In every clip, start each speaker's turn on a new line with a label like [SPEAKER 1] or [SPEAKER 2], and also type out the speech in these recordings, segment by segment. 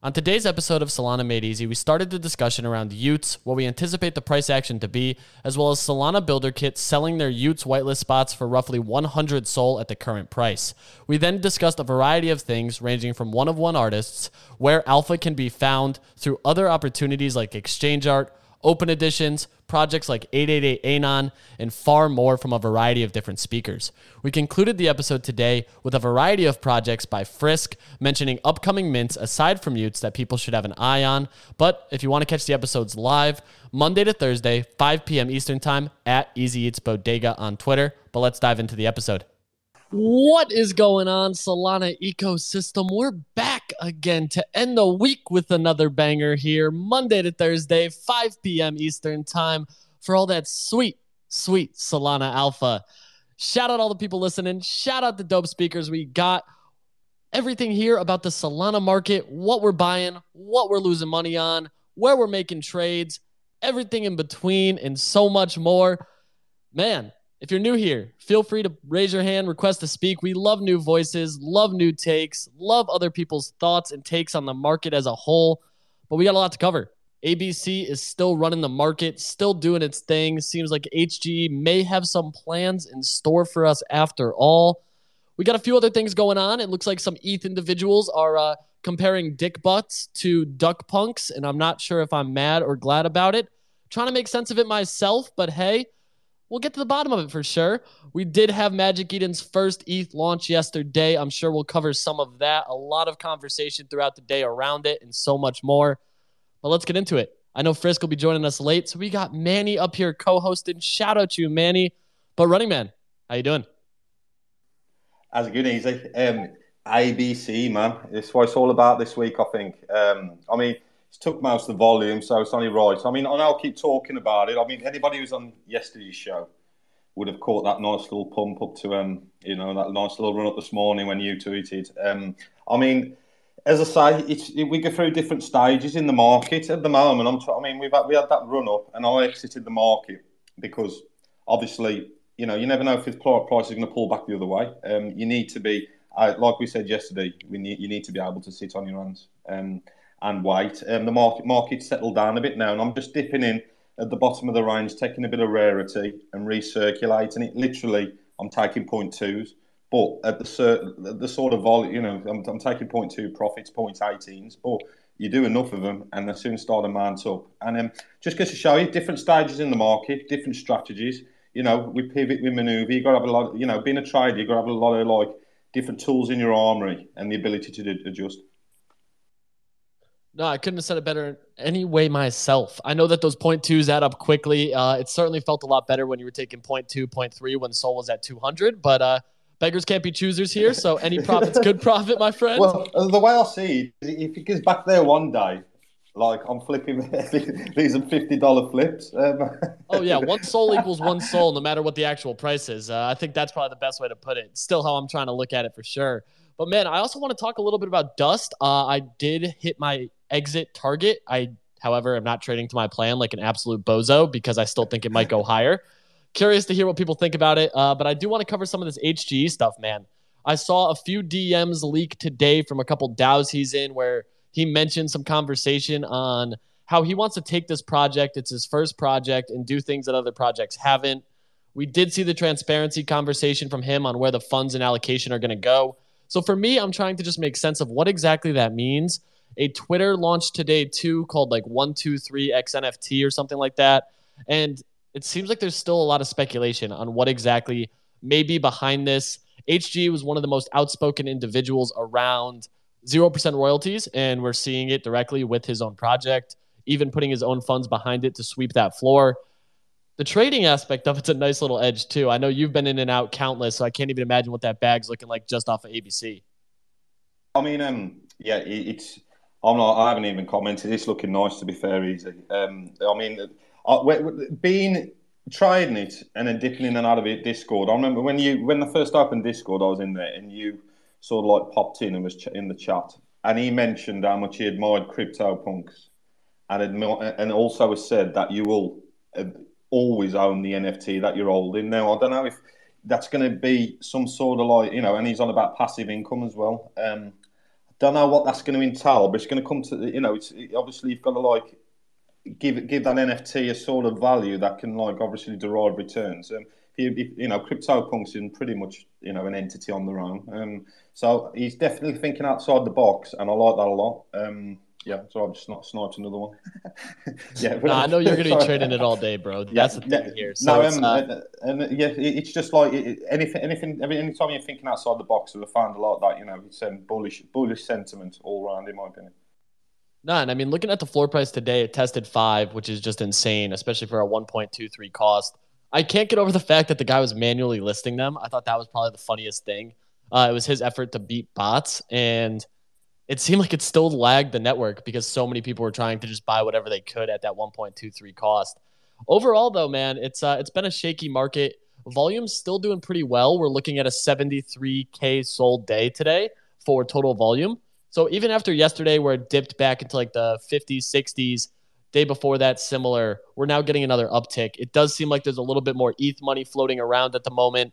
[SPEAKER 1] On today's episode of Solana Made Easy, we started the discussion around y00ts, what we anticipate the price action to be, as well as Solana Builder Kit selling their y00ts whitelist spots for roughly 100 SOL at the current price. We then discussed a variety of things ranging from one of one artists, where alpha can be found through other opportunities like exchange art, open editions, projects like 888 Anon, and far more from a variety of different speakers. We concluded the episode today with a variety of projects by Frisk, mentioning upcoming mints aside from y00ts that people should have an eye on. But if you want to catch the episodes live, Monday to Thursday, 5 p.m. Eastern Time at Easy Eats Bodega on Twitter. But let's dive into the episode. What is going on, Solana ecosystem? We're back again to end the week with another banger here, Monday to Thursday, 5 p.m. Eastern Time, for all that sweet, sweet Solana Alpha. Shout out all the people listening. Shout out the dope speakers we got. Everything here about the Solana market, what we're buying, what we're losing money on, where we're making trades, everything in between, and so much more. Man, if you're new here, feel free to raise your hand, request to speak. We love new voices, love new takes, love other people's thoughts and takes on the market as a whole. But we got a lot to cover. ABC is still running the market, still doing its thing. Seems like HG may have some plans in store for us after all. We got a few other things going on. It looks like some ETH individuals are uh, comparing dick butts to duck punks, and I'm not sure if I'm mad or glad about it. Trying to make sense of it myself, but hey, we'll get to the bottom of it for sure. We did have Magic Eden's first ETH launch yesterday. I'm sure we'll cover some of that. A lot of conversation throughout the day around it and so much more. But let's get into it. I know Frisk will be joining us late, so we got Manny up here co-hosting. Shout out to you, Manny. But Running Man, how you doing?
[SPEAKER 2] It going, easy? Um, ABC, man. It's what it's all about this week, I think. Um, I mean, it's took most of the volume, so it's only right. I mean, and I'll keep talking about it. I mean, anybody who's on yesterday's show would have caught that nice little pump up to, um, you know, that nice little run up this morning when you tweeted. Um, I mean, as I say, it's it, we go through different stages in the market at the moment. I'm, I mean, we've had, we had that run up, and I exited the market because obviously, you know, you never know if the price is going to pull back the other way. Um, you need to be, like we said yesterday, we need, you need to be able to sit on your hands. Um, and white. Um, the market market settled down a bit now, and I'm just dipping in at the bottom of the range, taking a bit of rarity and recirculating it. Literally, I'm taking point twos, but at the the sort of volume, you know, I'm, I'm taking point two profits, point eighteens, but you do enough of them, and they soon start to mount up. And um, just to show you different stages in the market, different strategies. You know, we pivot, we maneuver. You got to have a lot. Of, you know, being a trader, you got to have a lot of like different tools in your armory and the ability to adjust.
[SPEAKER 1] No, I couldn't have said it better any way myself. I know that those point twos add up quickly. Uh, it certainly felt a lot better when you were taking point two, point three when Sol was at 200, but uh, beggars can't be choosers here. So any profit's good profit, my friend.
[SPEAKER 2] Well, the way I see it, if it gets back there one day, like I'm flipping these are fifty dollar flips. Um,
[SPEAKER 1] oh yeah, one SOL equals one SOL, no matter what the actual price is. Uh, I think that's probably the best way to put it. Still, how I'm trying to look at it for sure. But man, I also want to talk a little bit about Dust. Uh, I did hit my exit target. I, however, am not trading to my plan like an absolute bozo because I still think it might go higher. Curious to hear what people think about it, uh, but I do want to cover some of this HGE stuff, man. I saw a few DMs leak today from a couple DAOs he's in where he mentioned some conversation on how he wants to take this project. It's his first project and do things that other projects haven't. We did see the transparency conversation from him on where the funds and allocation are going to go. So for me, I'm trying to just make sense of what exactly that means a Twitter launched today too called like 123XNFT or something like that. And it seems like there's still a lot of speculation on what exactly may be behind this. HG was one of the most outspoken individuals around 0% royalties, and we're seeing it directly with his own project, even putting his own funds behind it to sweep that floor. The trading aspect of it's a nice little edge, too. I know you've been in and out countless, so I can't even imagine what that bag's looking like just off of ABC.
[SPEAKER 2] I mean, um, yeah, it's I'm not. I haven't even commented. It's looking nice. To be fair, easy. Um, I mean, I, being trying it and then dipping in and out of it. Discord. I remember when you when I first opened Discord, I was in there and you sort of like popped in and was ch- in the chat, and he mentioned how much he admired CryptoPunks, and admi- and also said that you will uh, always own the NFT that you're holding. Now, I don't know if that's going to be some sort of like you know, and he's on about passive income as well. Um, I don't know what that's going to entail, but it's going to come to you know, it's obviously you've got to like give give that NFT a sort of value that can like obviously derive returns. Um, you, you know, CryptoPunks is pretty much you know an entity on their own. Um, so he's definitely thinking outside the box, and I like that a lot. Um, yeah, so I've just not sniped another one.
[SPEAKER 1] yeah, I know you're going to be trading it all day, bro. That's yeah, the thing here. So
[SPEAKER 2] no, um, uh, and, and, yeah, it's just like anything, anything. Every anytime you're thinking outside the box, I find a lot that you know it's um, bullish, bullish sentiment all around, in my opinion.
[SPEAKER 1] No, and I mean, looking at the floor price today, it tested five, which is just insane, especially for a 1.23 cost. I can't get over the fact that the guy was manually listing them. I thought that was probably the funniest thing. Uh, it was his effort to beat bots, and it seemed like it still lagged the network because so many people were trying to just buy whatever they could at that 1.23 cost. Overall, though, man, it's uh, it's been a shaky market. Volume's still doing pretty well. We're looking at a 73k sold day today for total volume. So even after yesterday, where it dipped back into like the 50s, 60s, day before that, similar, we're now getting another uptick. It does seem like there's a little bit more ETH money floating around at the moment.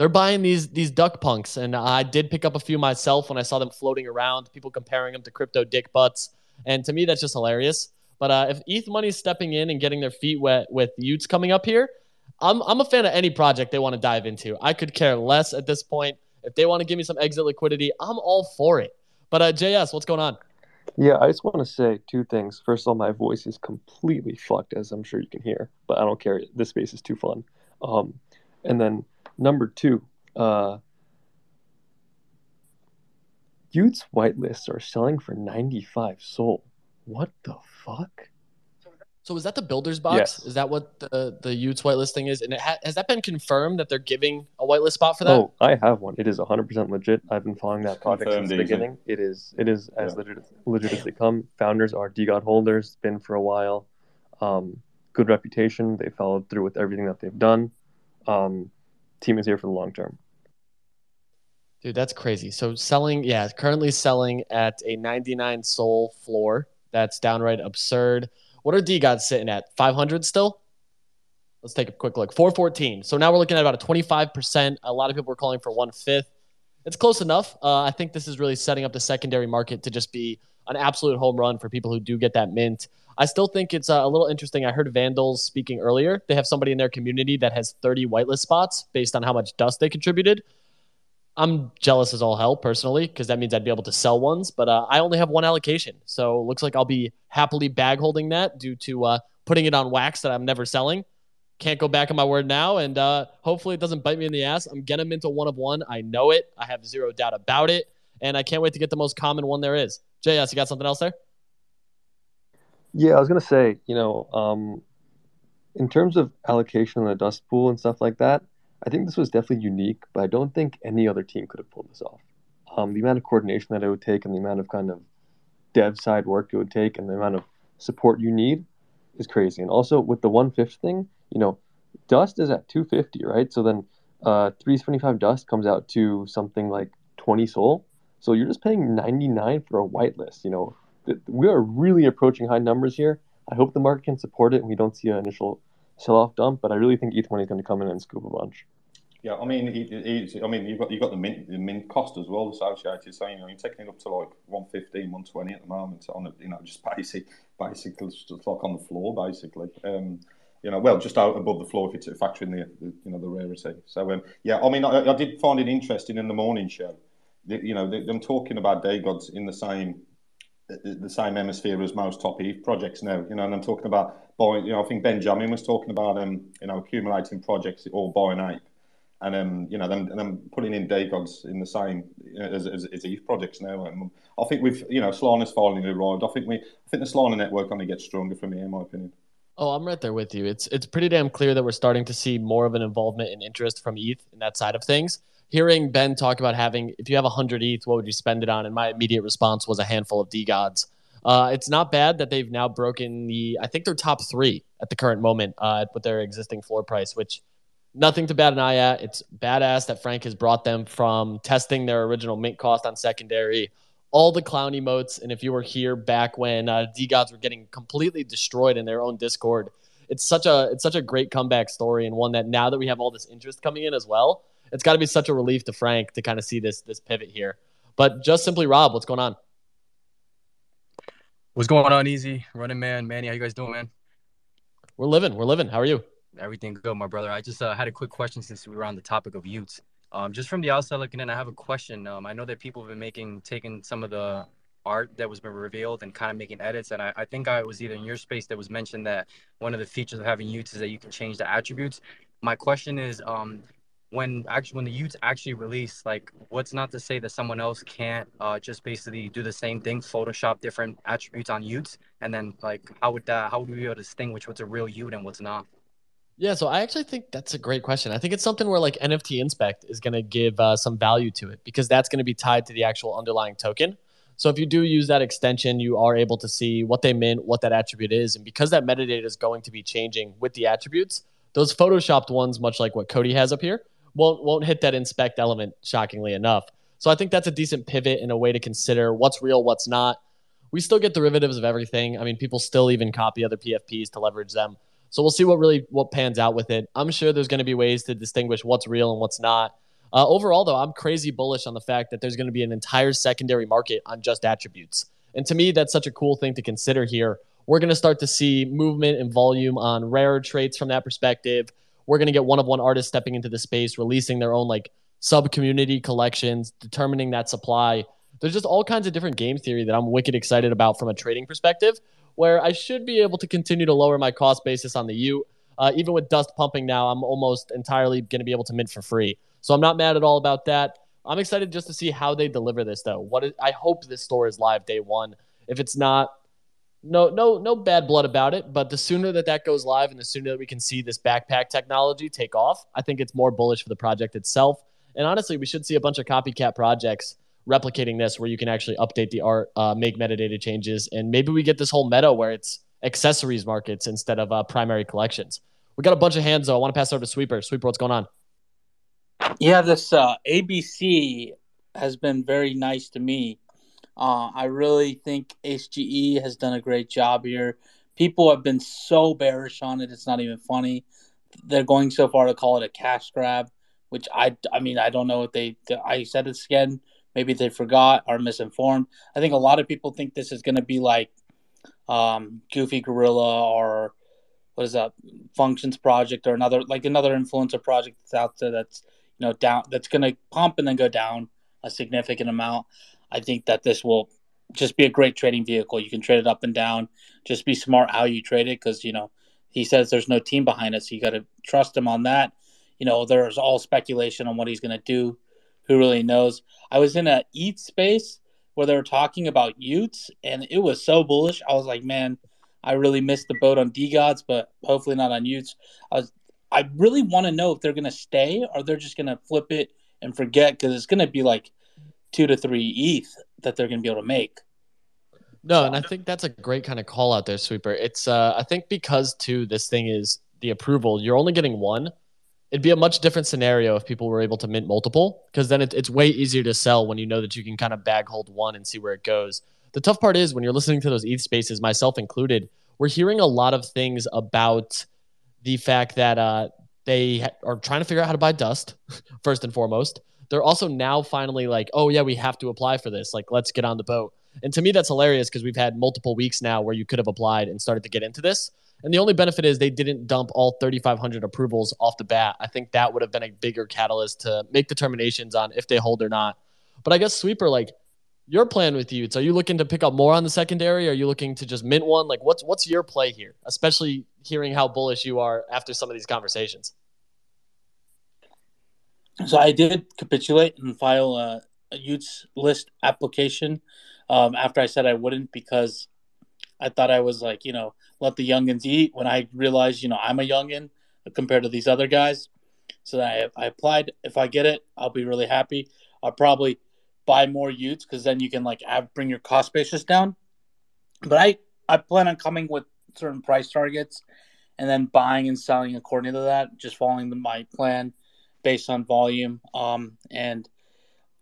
[SPEAKER 1] They're buying these these duck punks, and I did pick up a few myself when I saw them floating around. People comparing them to crypto dick butts, and to me, that's just hilarious. But uh, if ETH money's stepping in and getting their feet wet with y00ts coming up here, I'm I'm a fan of any project they want to dive into. I could care less at this point. If they want to give me some exit liquidity, I'm all for it. But uh, JS, what's going on?
[SPEAKER 3] Yeah, I just want to say two things. First of all, my voice is completely fucked, as I'm sure you can hear, but I don't care. This space is too fun. Um, and then number two, uh, y00ts whitelists are selling for 95 SOL. What the fuck?
[SPEAKER 1] So is that the builder's box? Yes. Is that what the the y00ts whitelisting is? And ha- has that been confirmed that they're giving a whitelist spot for that? Oh,
[SPEAKER 3] I have one. It is 100% legit. I've been following that project since the beginning. It is it is as yeah. legit legit as they come. Founders are DeGod holders. It's Been for a while. Um, good reputation. They followed through with everything that they've done. Um, team is here for the long term.
[SPEAKER 1] Dude, that's crazy. So selling, yeah, currently selling at a 99 SOL floor. That's downright absurd. What are DeGods sitting at? 500 still? Let's take a quick look. 414. So now we're looking at about a 25%. A lot of people are calling for one fifth. It's close enough. Uh, I think this is really setting up the secondary market to just be an absolute home run for people who do get that mint. I still think it's uh, a little interesting. I heard Vandals speaking earlier. They have somebody in their community that has 30 whitelist spots based on how much dust they contributed. I'm jealous as all hell personally because that means I'd be able to sell ones, but uh, I only have one allocation. So looks like I'll be happily bag holding that due to uh, putting it on wax that I'm never selling. Can't go back on my word now, and uh, hopefully it doesn't bite me in the ass. I'm gonna mint a one of one. I know it. I have zero doubt about it, and I can't wait to get the most common one there is. JS, you got something else there?
[SPEAKER 3] Yeah, I was gonna say, you know, um, in terms of allocation in the dust pool and stuff like that, I think this was definitely unique, but I don't think any other team could have pulled this off. Um, the amount of coordination that it would take and the amount of kind of dev side work it would take and the amount of support you need is crazy. And also with the one fifth thing, you know, dust is at 250, right? So then uh, 375 dust comes out to something like 20 SOL. So you're just paying 99 for a whitelist. You know, we are really approaching high numbers here. I hope the market can support it and we don't see an initial sell-off dump, but I really think ETH money is going to come in and scoop a bunch.
[SPEAKER 2] Yeah, I mean, I mean, you've got you've got the mint the mint cost as well associated. So you know, you're taking it up to like 115, 120 at the moment on a, you know just basic, basically just like on the floor, basically. Um, you know, well, just out above the floor if you factor in the, the you know the rarity. So um, yeah, I mean, I, I, did find it interesting in the morning show. You know, them talking about DeGods in the same the same hemisphere as most top ETH projects now. You know, and I'm talking about buying. You know, I think Benjamin was talking about um, you know, accumulating projects or buying ape, and um, you know, them and putting in DeGods in the same as, as, as ETH projects now. And I think we've, you know, Solana's finally arrived. I think we, I think the Solana network only gets stronger from here, in my opinion.
[SPEAKER 1] Oh, I'm right there with you. It's it's pretty damn clear that we're starting to see more of an involvement and interest from ETH in that side of things hearing Ben talk about having, if you have 100 ETH, what would you spend it on? And my immediate response was a handful of DeGods. Uh, it's not bad that they've now broken the, I think they're top three at the current moment uh, with their existing floor price, which nothing to bat an eye at. It's badass that Frank has brought them from testing their original mint cost on secondary, all the clown emotes. And if you were here back when uh, DeGods were getting completely destroyed in their own Discord, it's such a it's such a great comeback story and one that now that we have all this interest coming in as well, it's got to be such a relief to Frank to kind of see this this pivot here. But just simply Rob, what's going on?
[SPEAKER 4] What's going on, Easy? Running man, Manny, how you guys doing, man?
[SPEAKER 1] We're living. We're living. How are you?
[SPEAKER 4] Everything good, my brother. I just uh, had a quick question since we were on the topic of y00ts. Um, just from the outside looking in, I have a question. Um, I know that people have been making, taking some of the art that was been revealed and kind of making edits. And I, I think I was either in your space that was mentioned that one of the features of having y00ts is that you can change the attributes. My question is, um, when actually when the y00ts actually release, like what's not to say that someone else can't uh, just basically do the same thing, Photoshop different attributes on y00ts, and then like how would that how would we be able to distinguish what's a real y00t and what's not?
[SPEAKER 1] Yeah, so I actually think that's a great question. I think it's something where like NFT Inspect is going to give uh, some value to it because that's going to be tied to the actual underlying token. So if you do use that extension, you are able to see what they meant, what that attribute is, and because that metadata is going to be changing with the attributes, those photoshopped ones, much like what Cody has up here, won't won't hit that inspect element. Shockingly enough, so I think that's a decent pivot and a way to consider what's real, what's not. We still get derivatives of everything. I mean, people still even copy other PFPs to leverage them. So we'll see what really what pans out with it. I'm sure there's going to be ways to distinguish what's real and what's not. Uh, overall, though, I'm crazy bullish on the fact that there's going to be an entire secondary market on just attributes. And to me, that's such a cool thing to consider here. We're going to start to see movement and volume on rare traits from that perspective. We're going to get one of one artists stepping into the space, releasing their own like sub community collections, determining that supply. There's just all kinds of different game theory that I'm wicked excited about from a trading perspective where I should be able to continue to lower my cost basis on the U. Uh, even with dust pumping now, I'm almost entirely going to be able to mint for free. So I'm not mad at all about that. I'm excited just to see how they deliver this, though. What is, I hope this store is live day one. If it's not, no, no, no bad blood about it. But the sooner that that goes live, and the sooner that we can see this backpack technology take off, I think it's more bullish for the project itself. And honestly, we should see a bunch of copycat projects replicating this where you can actually update the art, uh, make metadata changes, and maybe we get this whole meta where it's accessories markets instead of uh, primary collections. We got a bunch of hands though. I want to pass over to Sweeper. Sweeper, what's going on?
[SPEAKER 5] Yeah, this uh, ABC has been very nice to me. Uh, I really think HGE has done a great job here. People have been so bearish on it; it's not even funny. They're going so far to call it a cash grab, which I, I mean, I don't know what they. I said this again maybe they forgot or misinformed. I think a lot of people think this is going to be like um, Goofy Gorilla or what is that Functions Project or another like another influencer project that's out there that's you know down that's going to pump and then go down a significant amount. I think that this will just be a great trading vehicle. You can trade it up and down. Just be smart how you trade it because you know he says there's no team behind it. So you got to trust him on that. You know, there's all speculation on what he's going to do who really knows? I was in a eat space where they were talking about y00ts, and it was so bullish. I was like, man, I really missed the boat on DeGods, but hopefully not on y00ts. I was, I really want to know if they're gonna stay or they're just gonna flip it and forget because it's gonna be like two to three ETH that they're gonna be able to make.
[SPEAKER 1] No, and I think that's a great kind of call out there, sweeper. It's uh, I think because too this thing is the approval. You're only getting one, it'd be a much different scenario if people were able to mint multiple because then it, it's way easier to sell when you know that you can kind of bag hold one and see where it goes. The tough part is when you're listening to those ETH spaces, myself included, we're hearing a lot of things about the fact that uh, they are trying to figure out how to buy dust first and foremost. They're also now finally like, oh yeah, we have to apply for this. Like, let's get on the boat. And to me, that's hilarious because we've had multiple weeks now where you could have applied and started to get into this. And the only benefit is they didn't dump all 3,500 approvals off the bat. I think that would have been a bigger catalyst to make determinations on if they hold or not. But I guess sweeper, like your plan with y00ts, are you looking to pick up more on the secondary? Are you looking to just mint one? Like what's what's your play here? Especially hearing how bullish you are after some of these conversations.
[SPEAKER 5] So I did capitulate and file a, a list application um, after I said I wouldn't because I thought I was like, you know, let the youngins eat when I realized, you know, I'm a youngin compared to these other guys. So I, I applied. If I get it, I'll be really happy. I'll probably buy more y00ts because then you can like bring your cost basis down. But I, I plan on coming with certain price targets and then buying and selling according to that, just following the, my plan based on volume. Um, and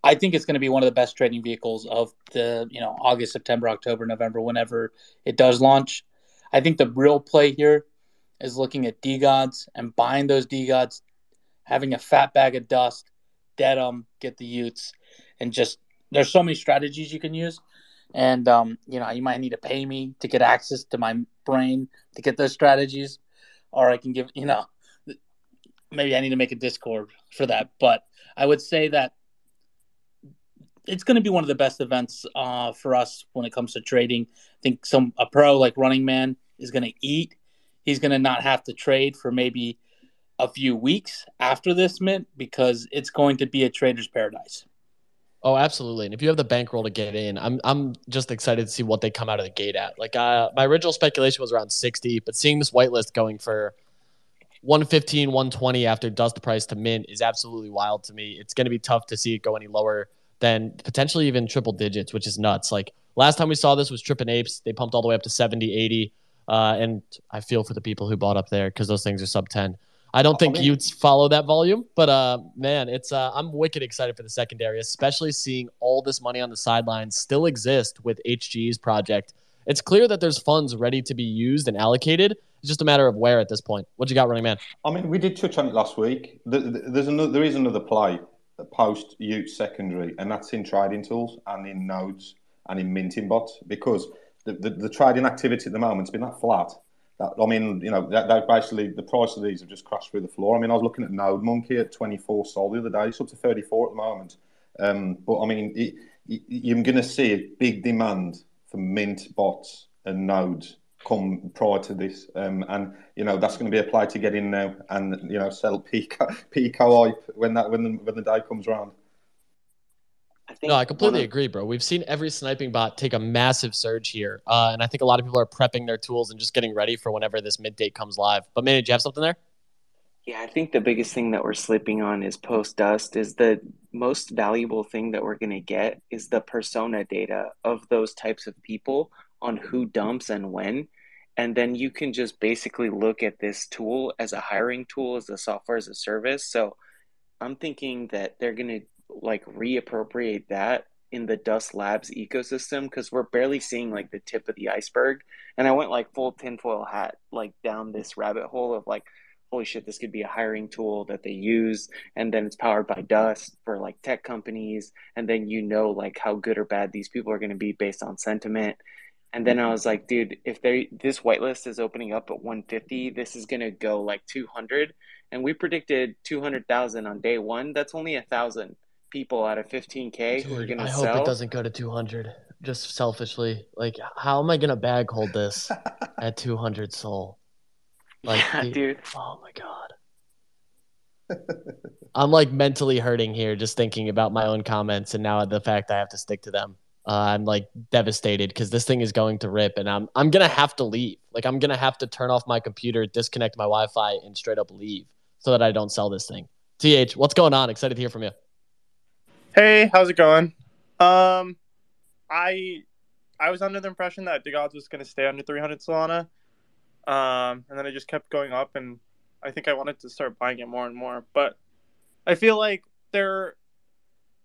[SPEAKER 5] I think it's going to be one of the best trading vehicles of the, you know, August, September, October, November, whenever it does launch. I think the real play here is looking at DeGods and buying those DeGods, having a fat bag of dust, dead them, get the y00ts, and just there's so many strategies you can use, and um, you know you might need to pay me to get access to my brain to get those strategies, or I can give you know maybe I need to make a Discord for that. But I would say that it's going to be one of the best events uh, for us when it comes to trading. I think some a pro like Running Man is going to eat. He's going to not have to trade for maybe a few weeks after this mint because it's going to be a trader's paradise.
[SPEAKER 1] Oh, absolutely. And if you have the bankroll to get in, I'm I'm just excited to see what they come out of the gate at. Like uh, my original speculation was around 60, but seeing this whitelist going for 115, 120 after dust price to mint is absolutely wild to me. It's going to be tough to see it go any lower than potentially even triple digits, which is nuts. Like last time we saw this was Trippin' Apes. They pumped all the way up to 70, 80. Uh, and I feel for the people who bought up there because those things are sub 10. I don't think y00ts follow that volume, but uh, man, it's uh, I'm wicked excited for the secondary, especially seeing all this money on the sidelines still exist with HGE's project. It's clear that there's funds ready to be used and allocated. It's just a matter of where at this point. What you got, running man?
[SPEAKER 2] I mean, we did touch on it last week. There's another, there is another play post y00t secondary, and that's in trading tools and in nodes and in minting bots because the, the, the trading activity at the moment has been that flat. That, I mean, you know, that, that, basically the price of these have just crashed through the floor. I mean, I was looking at Node Monkey at 24 sold the other day. It's up to 34 at the moment. Um, but I mean, it, it, you're going to see a big demand for mint bots and nodes come prior to this, um, and you know that's going to be a play to get in now and you know sell Pico Pico when that when the, when the day comes around.
[SPEAKER 1] I no, I completely of... agree, bro. We've seen every sniping bot take a massive surge here, uh, and I think a lot of people are prepping their tools and just getting ready for whenever this mid date comes live. But man, do you have something there?
[SPEAKER 6] Yeah, I think the biggest thing that we're slipping on is post dust. Is the most valuable thing that we're going to get is the persona data of those types of people on who dumps and when. And then you can just basically look at this tool as a hiring tool, as a software as a service. So I'm thinking that they're going to like reappropriate that in the Dust Labs ecosystem because we're barely seeing like the tip of the iceberg. And I went like full tinfoil hat, like down this rabbit hole of like, holy shit, this could be a hiring tool that they use. And then it's powered by Dust for like tech companies. And then you know like how good or bad these people are going to be based on sentiment. And then I mm-hmm. was like, dude, if they this whitelist is opening up at 150, this is gonna go like 200. And we predicted 200,000 on day one. That's only a thousand people out of 15k Dude, who are going to
[SPEAKER 1] sell. I hope it doesn't go to 200. Just selfishly, like, how am I going to bag hold this at 200 SOL?
[SPEAKER 6] Like, yeah, dude, dude.
[SPEAKER 1] Oh my god. I'm like mentally hurting here just thinking about my own comments and now the fact I have to stick to them. Uh, I'm like devastated because this thing is going to rip and I'm I'm gonna have to leave. Like I'm gonna have to turn off my computer, disconnect my Wi-Fi, and straight up leave so that I don't sell this thing. Th, what's going on? Excited to hear from you.
[SPEAKER 7] Hey, how's it going? Um, I I was under the impression that DeGods was going to stay under 300 Solana, um, and then it just kept going up, and I think I wanted to start buying it more and more. But I feel like they're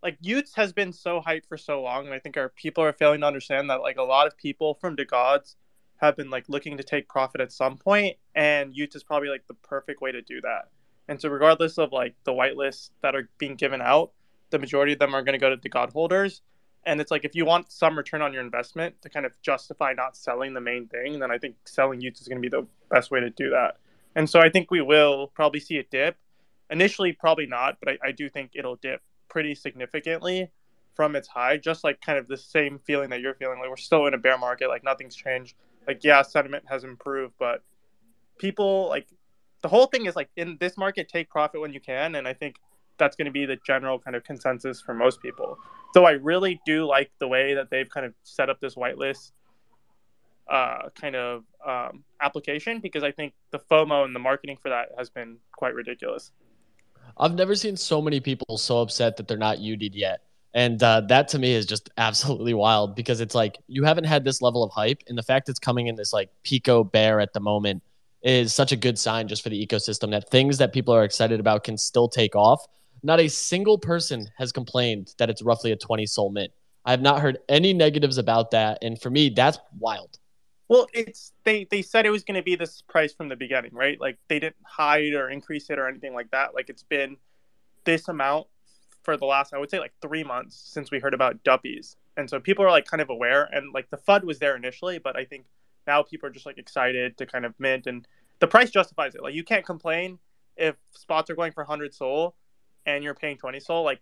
[SPEAKER 7] like y00ts has been so hyped for so long, and I think our people are failing to understand that like a lot of people from DeGods have been like looking to take profit at some point, and y00ts is probably like the perfect way to do that. And so, regardless of like the whitelists that are being given out, the majority of them are going to go to DeGod holders. And it's like if you want some return on your investment to kind of justify not selling the main thing, then I think selling y00ts is going to be the best way to do that. And so I think we will probably see a dip. Initially, probably not, but I, I do think it'll dip pretty significantly from its high. Just like kind of the same feeling that you're feeling. Like we're still in a bear market. Like nothing's changed. Like yeah, sentiment has improved, but people like the whole thing is like in this market, take profit when you can. And I think that's going to be the general kind of consensus for most people. So I really do like the way that they've kind of set up this whitelist uh, kind of um, application because I think the FOMO and the marketing for that has been quite ridiculous.
[SPEAKER 1] I've never seen so many people so upset that they're not UD'd yet. And uh, that to me is just absolutely wild because it's like you haven't had this level of hype, and the fact it's coming in this like Pico bear at the moment is such a good sign just for the ecosystem that things that people are excited about can still take off not a single person has complained that it's roughly a 20 SOL mint. I have not heard any negatives about that. And for me, that's wild.
[SPEAKER 7] Well, it's they they said it was going to be this price from the beginning, right? Like they didn't hide or increase it or anything like that. Like it's been this amount for the last I would say like three months since we heard about Duppies, and so people are like kind of aware and like the FUD was there initially, but I think now people are just like excited to kind of mint and the price justifies it. Like you can't complain if spots are going for 100 SOL and you're paying 20 SOL, Like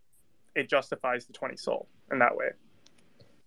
[SPEAKER 7] it justifies the 20 SOL in that way.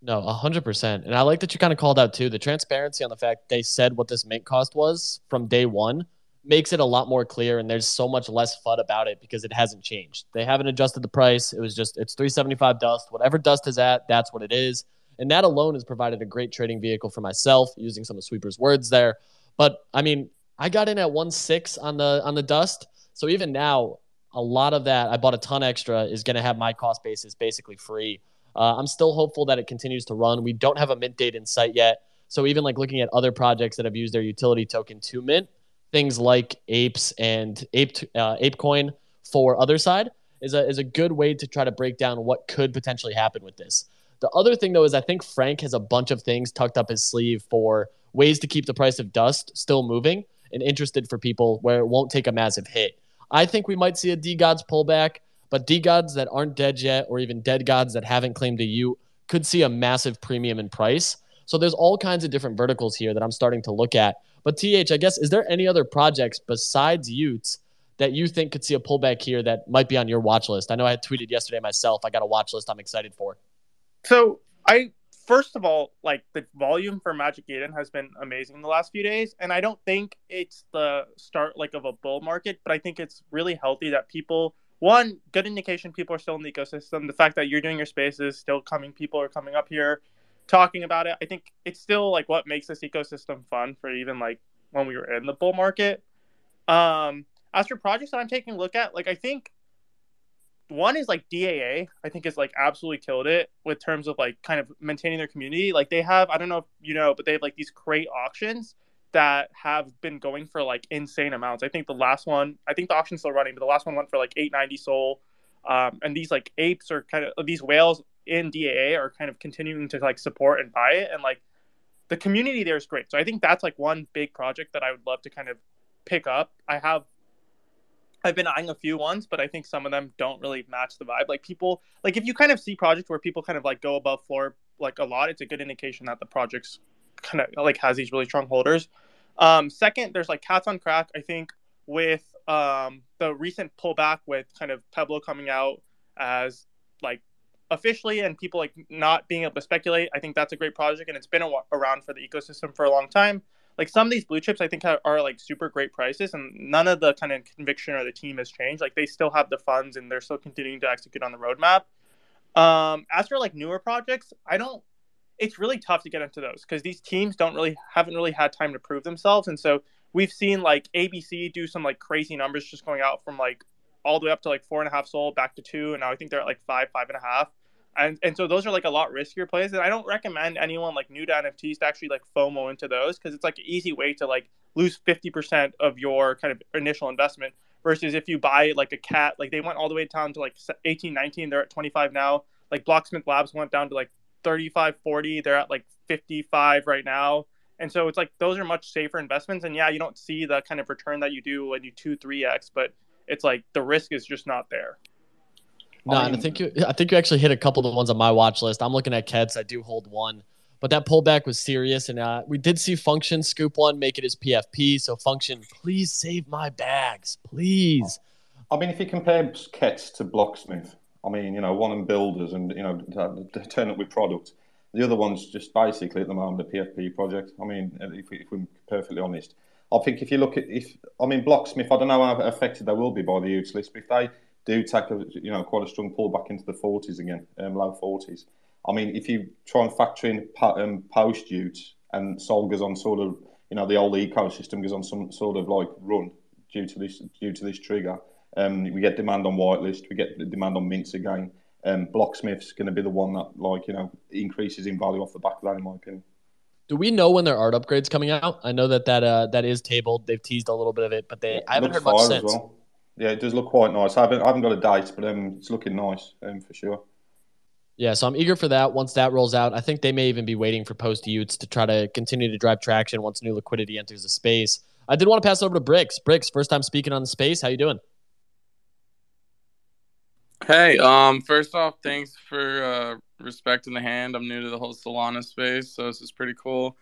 [SPEAKER 1] No, 100%. And I like that you kind of called out too the transparency on the fact they said what this mint cost was from day one makes it a lot more clear and there's so much less FUD about it because it hasn't changed. They haven't adjusted the price. It was just it's 375 dust. Whatever dust is at, that's what it is. And that alone has provided a great trading vehicle for myself using some of Sweeper's words there. But I mean, I got in at 1.6 on the on the dust. So even now, a lot of that I bought a ton extra is going to have my cost basis basically free. Uh, I'm still hopeful that it continues to run. We don't have a mint date in sight yet. So even like looking at other projects that have used their utility token to mint, things like apes and ape uh, apecoin for Otherside is a is a good way to try to break down what could potentially happen with this. The other thing though is I think Frank has a bunch of things tucked up his sleeve for ways to keep the price of dust still moving and interested for people where it won't take a massive hit. I think we might see a DeGods pullback. But DeGods that aren't dead yet, or even dead gods that haven't claimed a U, could see a massive premium in price. So there's all kinds of different verticals here that I'm starting to look at. But TH, I guess, is there any other projects besides y00ts that you think could see a pullback here that might be on your watch list? I know I had tweeted yesterday myself. I got a watch list I'm excited for.
[SPEAKER 7] So I first of all, like the volume for Magic Eden has been amazing the last few days, and I don't think it's the start like of a bull market, but I think it's really healthy that people one good indication people are still in the ecosystem. The fact that you're doing your spaces, still coming, people are coming up here, talking about it. I think it's still like what makes this ecosystem fun for even like when we were in the bull market. Um, as for projects that I'm taking a look at, like I think one is like DAA. I think is like absolutely killed it with terms of like kind of maintaining their community. Like they have, I don't know if you know, but they have like these crate auctions that have been going for like insane amounts. I think the last one, I think the auction's still running, but the last one went for like 890 SOL. Um, and these like apes are kind of these whales in DAA are kind of continuing to like support and buy it, and like the community there is great. So I think that's like one big project that I would love to kind of pick up. I have I've been eyeing a few ones, but I think some of them don't really match the vibe. Like people, like if you kind of see projects where people kind of like go above floor like a lot, it's a good indication that the project's kind of like has these really strong holders. Um, second, there's like Cats on Crack. I think with um, the recent pullback with kind of Pebble coming out as like officially and people like not being able to speculate, I think that's a great project and it's been a- around for the ecosystem for a long time. Like some of these blue chips, I think are, are like super great prices, and none of the kind of conviction or the team has changed. Like they still have the funds and they're still continuing to execute on the roadmap. Um, as for like newer projects, I don't it's really tough to get into those because these teams don't really haven't really had time to prove themselves, and so we've seen like ABC do some like crazy numbers, just going out from like all the way up to like four and a half SOL back to two, and now I think they're at like five, five and a half. And, and so those are like a lot riskier plays, and I don't recommend anyone like new to NFTs to actually like FOMO into those because it's like an easy way to like lose fifty percent of your kind of initial investment. Versus if you buy like a cat, like they went all the way down to like 18, 19, they're at 25 now. Like Blocksmith Labs went down to like 35 40 they're at like 55 right now and so it's like those are much safer investments and yeah you don't see the kind of return that you do when you 2 3x but it's like the risk is just not there
[SPEAKER 1] no and i think you i think you actually hit a couple of the ones on my watch list. I'm looking at Cets. I do hold one. But that pullback was serious and uh, we did see function scoop one make it as pfp so function please save my bags. Please.
[SPEAKER 2] I mean if you compare Cets to blocksmith I mean, you know, one and builders and you know turn up with product. The other one's just basically at the moment the PFP project. I mean, if, we, if we're perfectly honest, I think if you look at if I mean Blocksmith, I don't know how affected they will be by the y00ts list, but if they do take a you know quite a strong pullback into the 40s again, um, low 40s. I mean, if you try and factor in um, post y00ts and Sol goes on sort of you know the old ecosystem goes on some sort of like run due to this due to this trigger um, we get demand on whitelist, we get demand on mints again. Um, Blocksmith's going to be the one that, like, you know, increases in value off the back of that, in my opinion.
[SPEAKER 1] Do we know when their art upgrades coming out? I know that that uh, that is tabled. They've teased a little bit of it, but they I haven't heard much since. Well.
[SPEAKER 2] Yeah, it does look quite nice. I haven't I haven't got a date, but um, it's looking nice um, for sure.
[SPEAKER 1] Yeah, so I'm eager for that. Once that rolls out, I think they may even be waiting for post y00ts to try to continue to drive traction once new liquidity enters the space. I did want to pass over to Bricks. Bricks, first time speaking on the space. How you doing?
[SPEAKER 8] Hey, um, first off, thanks for uh, respecting the hand. I'm new to the whole Solana space, so this is pretty cool.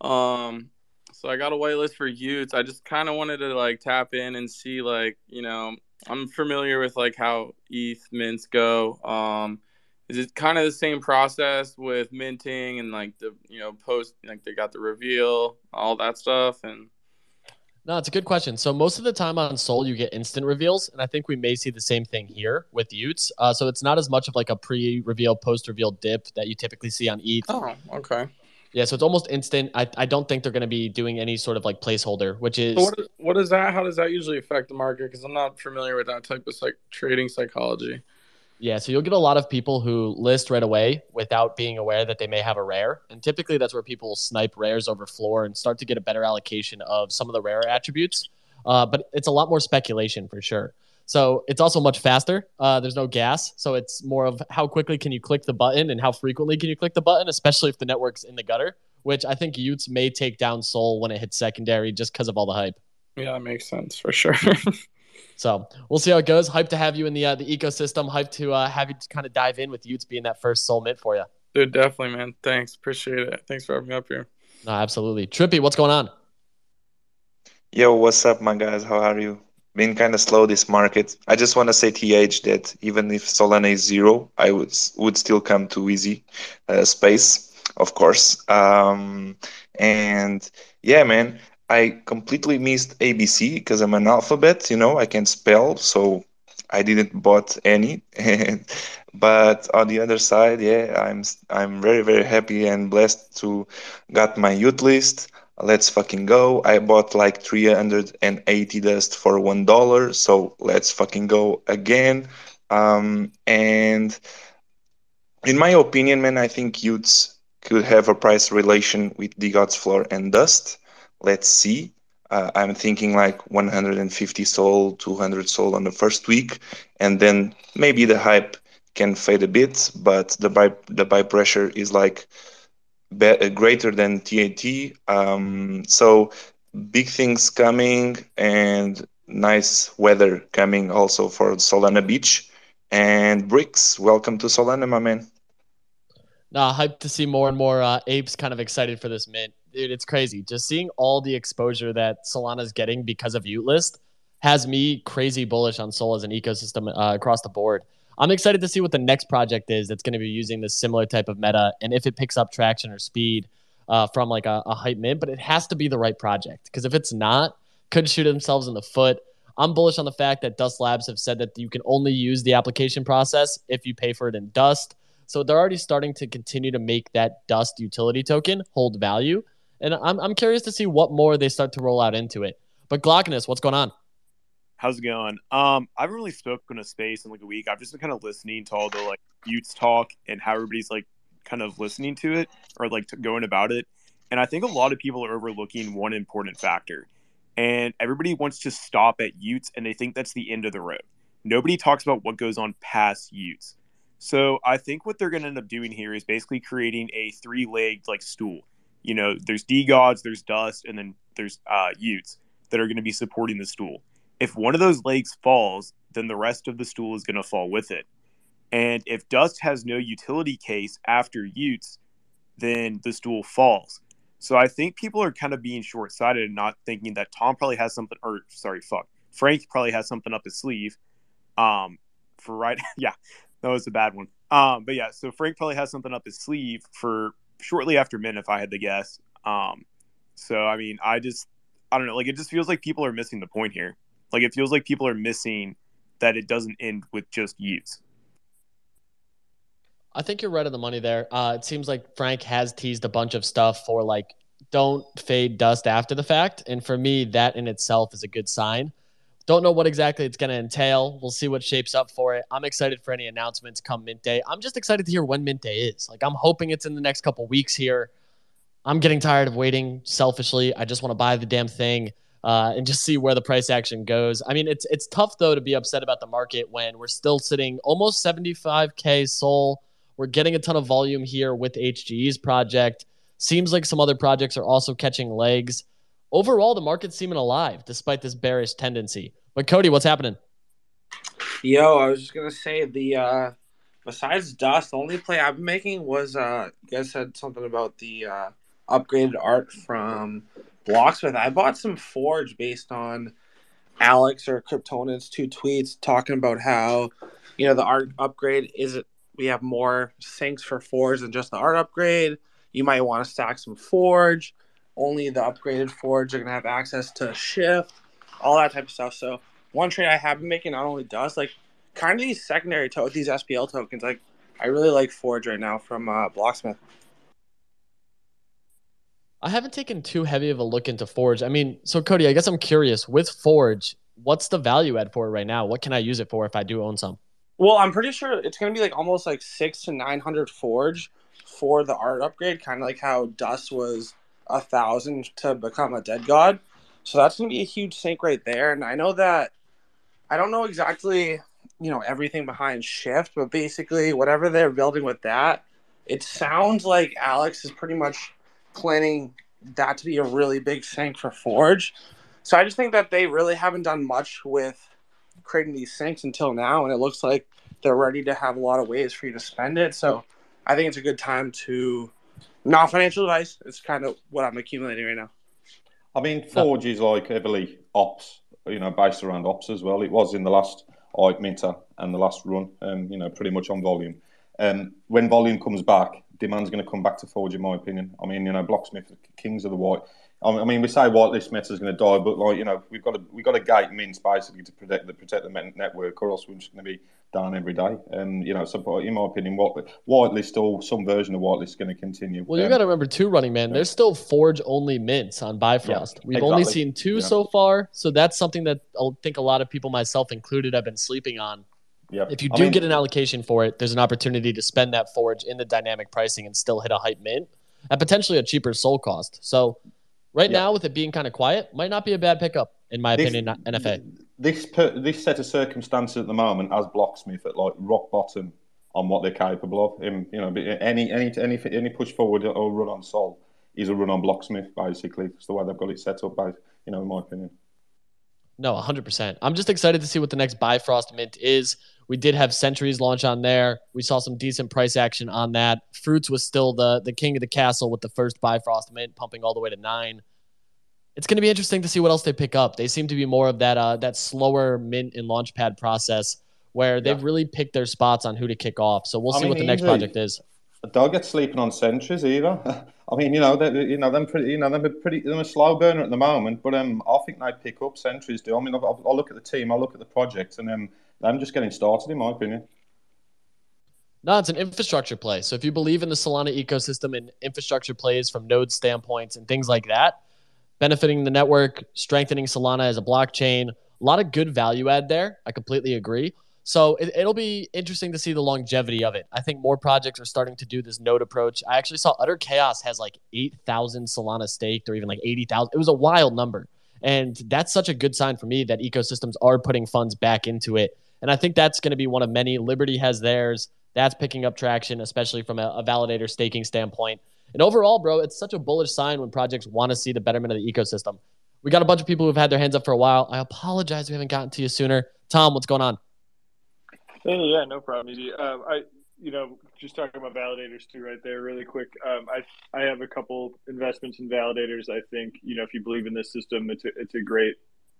[SPEAKER 8] Um, so I got a whitelist for y00ts. I just kind of wanted to like tap in and see like you know I'm familiar with like how ETH mints go. Um, is it kind of the same process with minting and like the you know post like they got the reveal all that stuff and
[SPEAKER 1] no, it's a good question. So most of the time on Soul, you get instant reveals, and I think we may see the same thing here with y00ts. Uh, so it's not as much of like a pre-reveal, post-reveal dip that you typically see on ETH.
[SPEAKER 8] Oh, okay.
[SPEAKER 1] Yeah, so it's almost instant. I, I don't think they're going to be doing any sort of like placeholder, which is
[SPEAKER 8] so what, is what is that? How does that usually affect the market? Because I'm not familiar with that type of like trading psychology.
[SPEAKER 1] Yeah, so you'll get a lot of people who list right away without being aware that they may have a rare. And typically that's where people snipe rares over floor and start to get a better allocation of some of the rare attributes. Uh, but it's a lot more speculation for sure. So it's also much faster. Uh, there's no gas. So it's more of how quickly can you click the button and how frequently can you click the button, especially if the network's in the gutter, which I think y00ts may take down Sol when it hits secondary just because of all the hype.
[SPEAKER 8] Yeah, that makes sense for sure.
[SPEAKER 1] So we'll see how it goes. Hype to have you in the uh, the ecosystem. Hype to uh, have you kind of dive in with y00ts being that first Sol mint for you.
[SPEAKER 8] Dude, definitely, man. Thanks. Appreciate it. Thanks for having me up here.
[SPEAKER 1] No, absolutely. Trippy, what's going on?
[SPEAKER 9] Yo, what's up, my guys? How are you? Been kind of slow this market. I just want to say th that even if Solana is zero, I would would still come to easy uh, space, of course. Um, and yeah, man, I completely missed ABC because I'm an alphabet, you know, I can spell, so I didn't bought any. but on the other side, yeah, I'm I'm very very happy and blessed to got my y00tlist. Let's fucking go. I bought like 380 dust for one dollar, so let's fucking go again. Um, and in my opinion, man, I think y00ts could have a price relation with DeGod's floor and dust let's see. Uh, I'm thinking like 150 SOL, 200 SOL on the first week, and then maybe the hype can fade a bit, but the buy the buy pressure is like greater than TAT. Um, so big things coming and nice weather coming also for Solana Beach and Bricks. Welcome to Solana, my man.
[SPEAKER 1] Nah, hyped to see more and more uh, apes kind of excited for this mint dude, it's crazy. Just seeing all the exposure that Solana's getting because of y00tlist has me crazy bullish on Sol as an ecosystem uh, across the board. I'm excited to see what the next project is that's going to be using this similar type of meta and if it picks up traction or speed uh, from like a, a hype mint, but it has to be the right project because if it's not, could shoot themselves in the foot. I'm bullish on the fact that Dust Labs have said that you can only use the application process if you pay for it in Dust. So they're already starting to continue to make that Dust utility token hold value. And I'm, I'm curious to see what more they start to roll out into it. But Glockinus, what's going on?
[SPEAKER 10] How's it going? Um, I haven't really spoken a space in like a week. I've just been kind of listening to all the like y00ts talk and how everybody's like kind of listening to it or like going about it. And I think a lot of people are overlooking one important factor. And everybody wants to stop at y00ts and they think that's the end of the road. Nobody talks about what goes on past y00ts. So I think what they're going to end up doing here is basically creating a three-legged like stool you know, there's D DeGods, there's Dust, and then there's uh, y00ts that are going to be supporting the stool. If one of those legs falls, then the rest of the stool is going to fall with it. And if Dust has no utility case after y00ts, then the stool falls. So I think people are kind of being short sighted and not thinking that Tom probably has something, or sorry, fuck, Frank probably has something up his sleeve. Um, for right, yeah, that was a bad one. Um, but yeah, so Frank probably has something up his sleeve for shortly after Min, if I had to guess. Um, so I mean, I just I don't know, like it just feels like people are missing the point here. Like it feels like people are missing that it doesn't end with just y00ts.
[SPEAKER 1] I think you're right on the money there. Uh, it seems like Frank has teased a bunch of stuff for like don't fade dust after the fact, and for me, that in itself is a good sign. Don't know what exactly it's going to entail. We'll see what shapes up for it. I'm excited for any announcements come Mint Day. I'm just excited to hear when Mint Day is. Like, I'm hoping it's in the next couple weeks here. I'm getting tired of waiting selfishly. I just want to buy the damn thing uh, and just see where the price action goes. I mean, it's it's tough though to be upset about the market when we're still sitting almost 75k SOL. We're getting a ton of volume here with HGE's project. Seems like some other projects are also catching legs overall, the market's seeming alive despite this bearish tendency. But Cody, what's happening?
[SPEAKER 11] Yo, I was just gonna say the uh besides dust, the only play I've been making was uh you guys said something about the uh upgraded art from Blocksmith. I bought some Forge based on Alex or Kryptonit's two tweets talking about how you know the art upgrade is it we have more sinks for Forge than just the art upgrade. You might want to stack some Forge. Only the upgraded Forge are gonna have access to Shift, all that type of stuff. So one trade I have been making not only does like kind of these secondary to these SPL tokens. Like I really like Forge right now from uh, Blocksmith.
[SPEAKER 1] I haven't taken too heavy of a look into Forge. I mean, so Cody, I guess I'm curious with Forge, what's the value add for it right now? What can I use it for if I do own some?
[SPEAKER 11] Well, I'm pretty sure it's going to be like almost like six to nine hundred Forge for the art upgrade, kind of like how Dust was a thousand to become a DeGod. So that's going to be a huge sink right there. And I know that I don't know exactly, you know, everything behind Shift, but basically whatever they're building with that, it sounds like Alex is pretty much planning that to be a really big sink for Forge. So I just think that they really haven't done much with creating these sinks until now, and it looks like they're ready to have a lot of ways for you to spend it. So I think it's a good time to not financial advice. It's kind of what I'm accumulating right now.
[SPEAKER 2] I mean, Forge is like heavily ops, you know, based around ops as well. It was in the last like minter and the last run, um, you know, pretty much on volume. Um, when volume comes back, demand's going to come back to Forge, in my opinion. I mean, you know, Blocksmith, kings of the white. I mean, we say whitelist meta is going to die, but like you know, we've got to we've got to gate mints basically to protect the protect the network, or else we're just going to be down every day. And you know, so in my opinion, what whitelist or some version of whitelist is going to continue.
[SPEAKER 1] Well, you um, got to remember too, running man. Yeah. There's still Forge only mints on Bifrost. Yeah, We've exactly. only seen two yeah. so far, so that's something that I think a lot of people, myself included, have been sleeping on.
[SPEAKER 2] Yeah.
[SPEAKER 1] If you do I mean, get an allocation for it, there's an opportunity to spend that Forge in the dynamic pricing and still hit a hype mint at potentially a cheaper SOL cost. So right yeah. now, with it being kind of quiet, might not be a bad pickup in my this, opinion. NFA.
[SPEAKER 2] This per, this set of circumstances at the moment as Blocksmith at like rock bottom on what they're capable of. In, you know, any any any any push forward or run on Sol is a run on Blocksmith basically. It's the way they've got it set up. By you know, in my opinion.
[SPEAKER 1] No, 100%. I'm just excited to see what the next Bifrost mint is. We did have Sentries launch on there. We saw some decent price action on that. Fruits was still the the king of the castle with the first Bifrost mint pumping all the way to nine. It's going to be interesting to see what else they pick up. They seem to be more of that uh, that slower mint and launchpad process where they've yeah. really picked their spots on who to kick off. So we'll see mean, what the next project is.
[SPEAKER 2] Don't get sleeping on Sentries either. I mean, you know, they, you know, them pretty, you know, them pretty, they're a slow burner at the moment, but um, I think they pick up Sentries. do. I mean, I'll, I'll look at the team, I'll look at the project, and um, I'm just getting started, in my opinion.
[SPEAKER 1] No, it's an infrastructure play. So if you believe in the Solana ecosystem and infrastructure plays from node standpoints and things like that, benefiting the network, strengthening Solana as a blockchain, a lot of good value add there. I completely agree. So it, will be interesting to see the longevity of it. I think more projects are starting to do this node approach. I actually saw Utter Chaos has like 8,000 Solana staked or even like 80,000. It was a wild number. And that's such a good sign for me that ecosystems are putting funds back into it and I think that's going to be one of many. Liberty has theirs. That's picking up traction, especially from a, a validator staking standpoint. And overall, bro, it's such a bullish sign when projects want to see the betterment of the ecosystem. We got a bunch of people who've had their hands up for a while. I apologize we haven't gotten to you sooner. Tom, what's going on?
[SPEAKER 12] Hey, yeah, no problem. Um, I, you know, just talking about validators too, right there, really quick. Um, I, I have a couple investments in validators. I think, you know, if you believe in this system, it's a, it's a great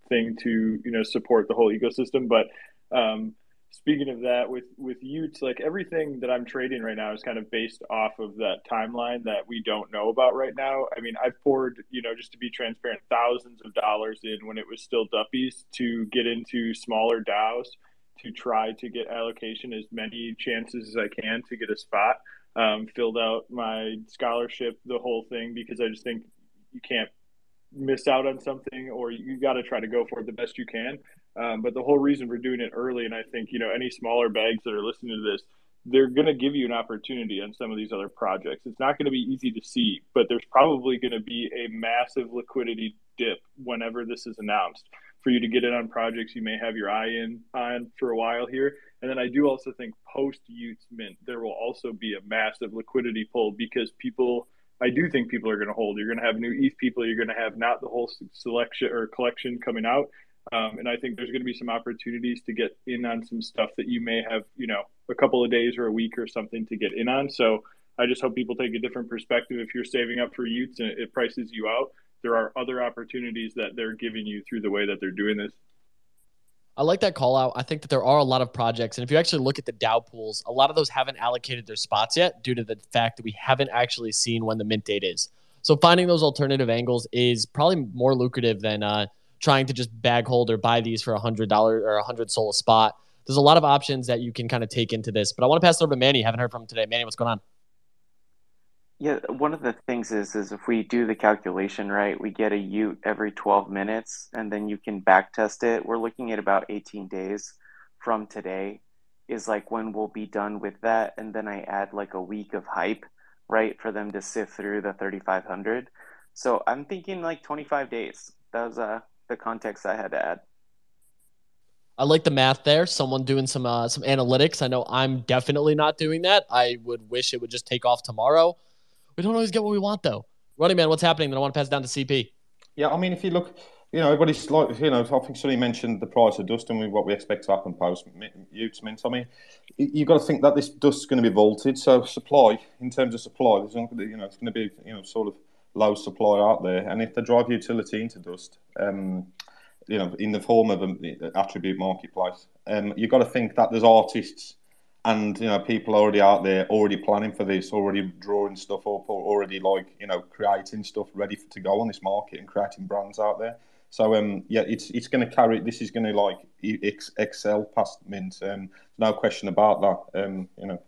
[SPEAKER 12] thing to, you know, support the whole ecosystem. But um, speaking of that, with with y00ts, like everything that I'm trading right now is kind of based off of that timeline that we don't know about right now. I mean, I've poured, you know, just to be transparent, thousands of dollars in when it was still duppies to get into smaller DAOs to try to get allocation as many chances as I can to get a spot. Um, filled out my scholarship, the whole thing, because I just think you can't miss out on something or you got to try to go for it the best you can. Um, but the whole reason we're doing it early, and I think you know any smaller bags that are listening to this, they're going to give you an opportunity on some of these other projects. It's not going to be easy to see, but there's probably going to be a massive liquidity dip whenever this is announced for you to get in on projects you may have your eye in on for a while here. And then I do also think post y00ts mint there will also be a massive liquidity pull because people. I do think people are going to hold. You're going to have new ETH people. You're going to have not the whole selection or collection coming out, Um, and I think there's going to be some opportunities to get in on some stuff that you may have, you know, a couple of days or a week or something to get in on. So I just hope people take a different perspective. If you're saving up for y00ts and it prices you out, there are other opportunities that they're giving you through the way that they're doing this.
[SPEAKER 1] I like that call out. I think that there are a lot of projects. And if you actually look at the DAO pools, a lot of those haven't allocated their spots yet due to the fact that we haven't actually seen when the mint date is. So finding those alternative angles is probably more lucrative than uh, trying to just bag hold or buy these for a hundred dollar or a hundred SOL a spot. There's a lot of options that you can kind of take into this. But I want to pass it over to Manny. Haven't heard from him today. Manny, what's going on?
[SPEAKER 6] Yeah, one of the things is is if we do the calculation right, we get a y00t every 12 minutes, and then you can back test it. We're looking at about 18 days from today is like when we'll be done with that, and then I add like a week of hype, right, for them to sift through the 3,500. So I'm thinking like 25 days. That was uh, the context I had to add.
[SPEAKER 1] I like the math there. Someone doing some uh, some analytics. I know I'm definitely not doing that. I would wish it would just take off tomorrow. We don't always get what we want, though. Running man, what's happening? Then I want to pass it down to CP.
[SPEAKER 2] Yeah, I mean, if you look, you know, everybody's like, you know, I think Sonny mentioned the price of dust and what we expect to happen post y00ts Mint. I mean, you've got to think that this dust's going to be vaulted. So supply, in terms of supply, there's not, you know, it's going to be, you know, sort of low supply out there. And if they drive utility into dust, um, you know, in the form of an attribute marketplace, um, you've got to think that there's artists and you know people already out there already planning for this already drawing stuff up or already like you know creating stuff ready for, to go on this market and creating brands out there so um yeah it's it's going to carry this is going to like excel past mint um no question about that um you know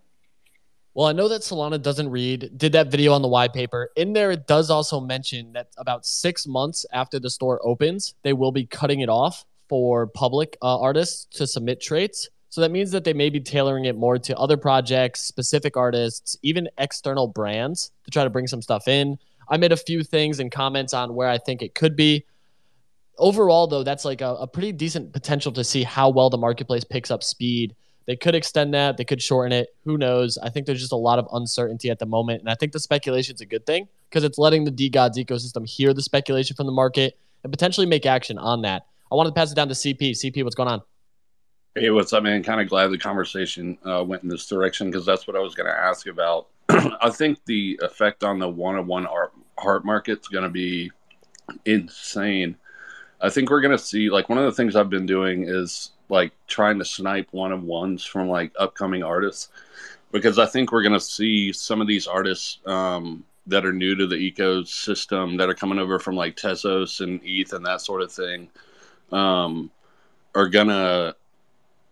[SPEAKER 1] well, I know that Solana doesn't read, did that video on the white paper. In there, it does also mention that about six months after the store opens, they will be cutting it off for public uh, artists to submit traits. So that means that they may be tailoring it more to other projects, specific artists, even external brands to try to bring some stuff in. I made a few things and comments on where I think it could be. Overall, though, that's like a, a pretty decent potential to see how well the marketplace picks up speed. They could extend that, they could shorten it. Who knows? I think there's just a lot of uncertainty at the moment. And I think the speculation is a good thing because it's letting the DeGods ecosystem hear the speculation from the market and potentially make action on that. I wanted to pass it down to CP. CP, what's going on?
[SPEAKER 13] Hey, what's up, man? Kind of glad the conversation uh, went in this direction because that's what I was going to ask about. I think the effect on the one-on-one art market is going to be insane. I think we're going to see like one of the things I've been doing is like trying to snipe one of ones from like upcoming artists. Because I think we're going to see some of these artists um, that are new to the ecosystem that are coming over from like Tezos and ETH and that sort of thing um, are gonna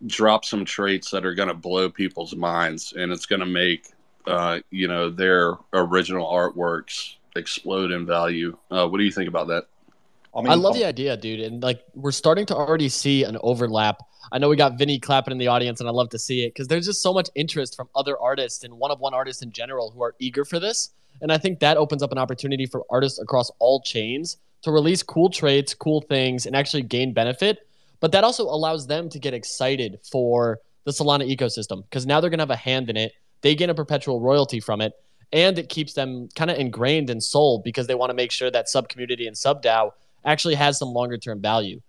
[SPEAKER 13] drop some traits that are going to blow people's minds. And it's going to make uh, you know their original artworks explode in value. Uh, what do you think about that
[SPEAKER 1] I, mean, I love the idea, dude. And like, we're starting to already see an overlap. I know we got Vinny clapping in the audience, and I love to see it because there's just so much interest from other artists and one of one artists in general who are eager for this. And I think that opens up an opportunity for artists across all chains to release cool traits, cool things, and actually gain benefit but that also allows them to get excited for the Solana ecosystem because now they're going to have a hand in it. They gain a perpetual royalty from it. And it keeps them kind of ingrained in Sol because they want to make sure that sub community and sub DAO actually has some longer term value.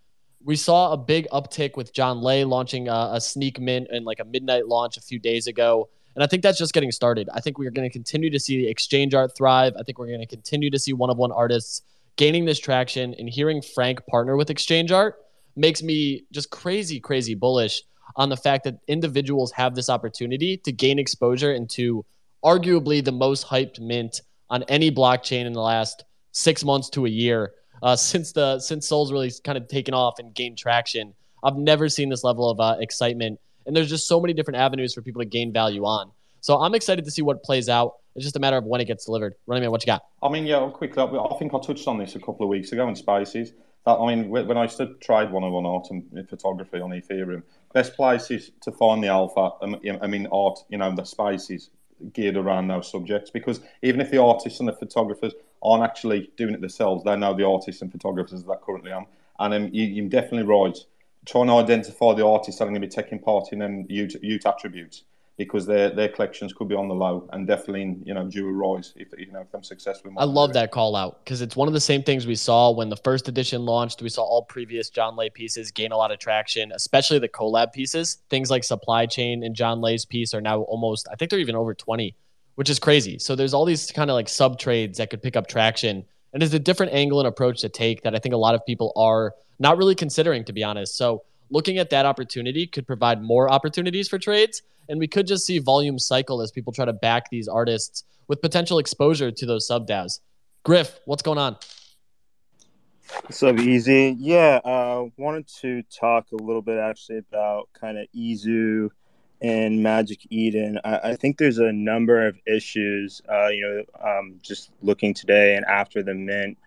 [SPEAKER 1] We saw a big uptick with John Lay launching a, a sneak mint and like a midnight launch a few days ago. And I think that's just getting started. I think we're going to continue to see exchange art thrive. I think we're going to continue to see one of one artists gaining this traction and hearing Frank partner with exchange art makes me just crazy, crazy bullish on the fact that individuals have this opportunity to gain exposure into arguably the most hyped mint on any blockchain in the last six months to a year uh, since the since Sol's really kind of taken off and gained traction. I've never seen this level of uh, excitement, and there's just so many different avenues for people to gain value on. So I'm excited to see what plays out. It's just a matter of when it gets delivered. Running man, what you got?
[SPEAKER 2] I mean, yeah, quickly. I think I touched on this a couple of weeks ago in Spaces. I mean, when I to trade one-on-one art and photography on Ethereum, best places to find the alpha. Um, I mean, art. You know, the spaces geared around those subjects because even if the artists and the photographers aren't actually doing it themselves, They're now the artists and photographers that I currently am. And um, you, are definitely right. Trying to identify the artists that are going to be taking part in um, y00t, y00t attributes because their their collections could be on the low and definitely you know due a rise if you know if I'm successful.
[SPEAKER 1] I love that call out because it's one of the same things we saw when the first edition launched. We saw all previous John Lay pieces gain a lot of traction, especially the collab pieces. Things like Supply Chain and John Lay's piece are now almost, I think they're even over 20, which is crazy. So there's all these kind of like sub trades that could pick up traction. And it's a different angle and approach to take that I think a lot of people are not really considering, to be honest. So looking at that opportunity could provide more opportunities for trades and we could just see volume cycle as people try to back these artists with potential exposure to those sub DAOs. Griff, what's going on?
[SPEAKER 14] What's up, Easy? Yeah, uh, wanted to talk a little bit actually about kind of Izu and Magic Eden. I, I, think there's a number of issues, uh, you know, um, just looking today and after the mint.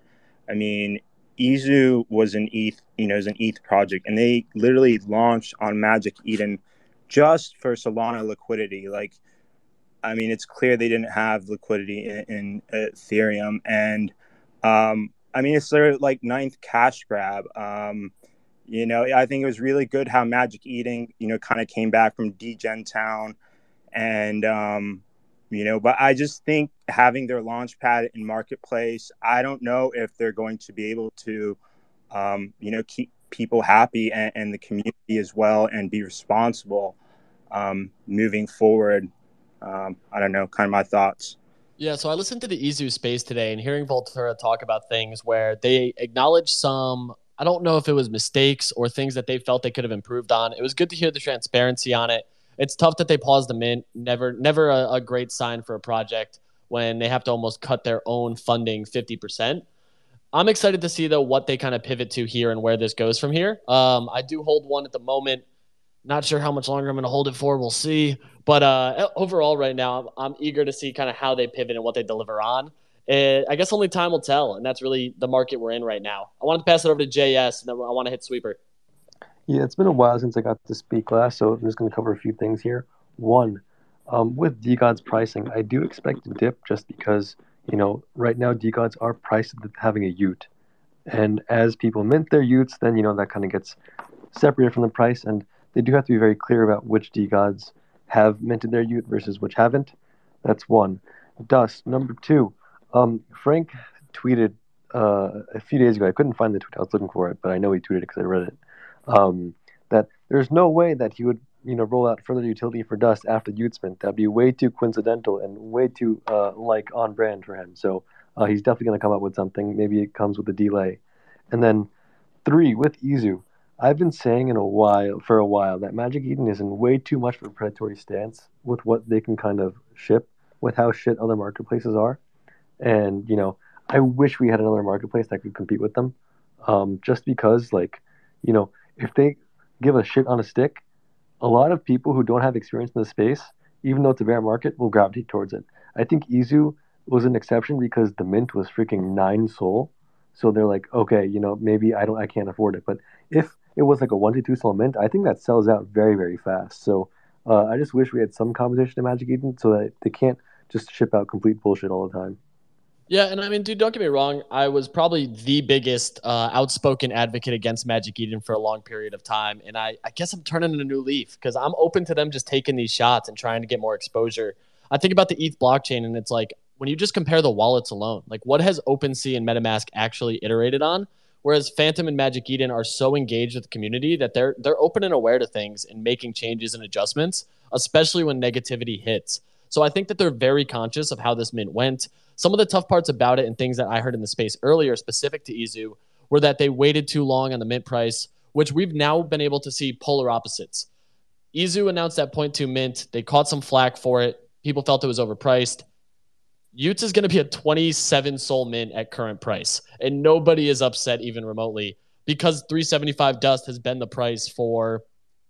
[SPEAKER 14] I mean, Izu was an ETH, you know, is an ETH project, and they literally launched on Magic Eden just for Solana liquidity. Like, I mean, it's clear they didn't have liquidity in, in Ethereum, and um, I mean, it's their like ninth cash grab. Um, you know, I think it was really good how Magic Eden, you know, kind of came back from Degen Town, and um, you know, but I just think having their launch pad in marketplace, I don't know if they're going to be able to, um, you know, keep people happy and, and the community as well, and be responsible um, moving forward. Um, I don't know, kind of my thoughts.
[SPEAKER 1] Yeah, so I listened to the Izu space today and hearing Volterra talk about things where they acknowledge some, I don't know if it was mistakes or things that they felt they could have improved on. It was good to hear the transparency on it. It's tough that they paused the mint. Never, never a, a great sign for a project when they have to almost cut their own funding 50%. I'm excited to see though what they kind of pivot to here and where this goes from here. Um, I do hold one at the moment. Not sure how much longer I'm going to hold it for. We'll see. But uh, overall, right now, I'm, I'm eager to see kind of how they pivot and what they deliver on. Uh, I guess only time will tell, and that's really the market we're in right now. I want to pass it over to JS, and then I want to hit Sweeper.
[SPEAKER 3] Yeah, it's been a while since I got to speak last, so I'm just going to cover a few things here. One, um, with DeGod's pricing, I do expect to dip just because, you know, right now DeGods are priced having a y00t. And as people mint their y00ts, then, you know, that kind of gets separated from the price. And they do have to be very clear about which DeGods have minted their y00t versus which haven't. That's one. Dust. Number two, um, Frank tweeted uh, a few days ago. I couldn't find the tweet. I was looking for it, but I know he tweeted it because I read it. Um, that there's no way that he would, you know, roll out further utility for Dust after y00t mint. That'd be way too coincidental and way too uh, like on brand for him. So uh, he's definitely going to come up with something. Maybe it comes with a delay. And then three with Izu. I've been saying in a while for a while that Magic Eden is in way too much of a predatory stance with what they can kind of ship with how shit other marketplaces are. And, you know, I wish we had another marketplace that could compete with them. Um, just because, like, you know, if they give a shit on a stick, a lot of people who don't have experience in the space, even though it's a bear market, will gravitate towards it. I think Izu was an exception because the mint was freaking nine SOL. So they're like, okay, you know, maybe I don't, I can't afford it. But if it was like a one to two SOL mint, I think that sells out very very fast. So uh, I just wish we had some competition in Magic Eden so that they can't just ship out complete bullshit all the time.
[SPEAKER 1] Yeah, and I mean, dude, don't get me wrong. I was probably the biggest uh, outspoken advocate against Magic Eden for a long period of time, and I, I guess I'm turning a new leaf because I'm open to them just taking these shots and trying to get more exposure. I think about the ETH blockchain, and it's like when you just compare the wallets alone, like what has OpenSea and MetaMask actually iterated on? Whereas Phantom and Magic Eden are so engaged with the community that they're they're open and aware to things and making changes and adjustments, especially when negativity hits. So I think that they're very conscious of how this mint went. Some of the tough parts about it and things that I heard in the space earlier, specific to Izu, were that they waited too long on the mint price, which we've now been able to see polar opposites. Izu announced that 0.2 mint. They caught some flack for it. People felt it was overpriced. y00ts is going to be a 27 SOL mint at current price, and nobody is upset even remotely because 375 dust has been the price for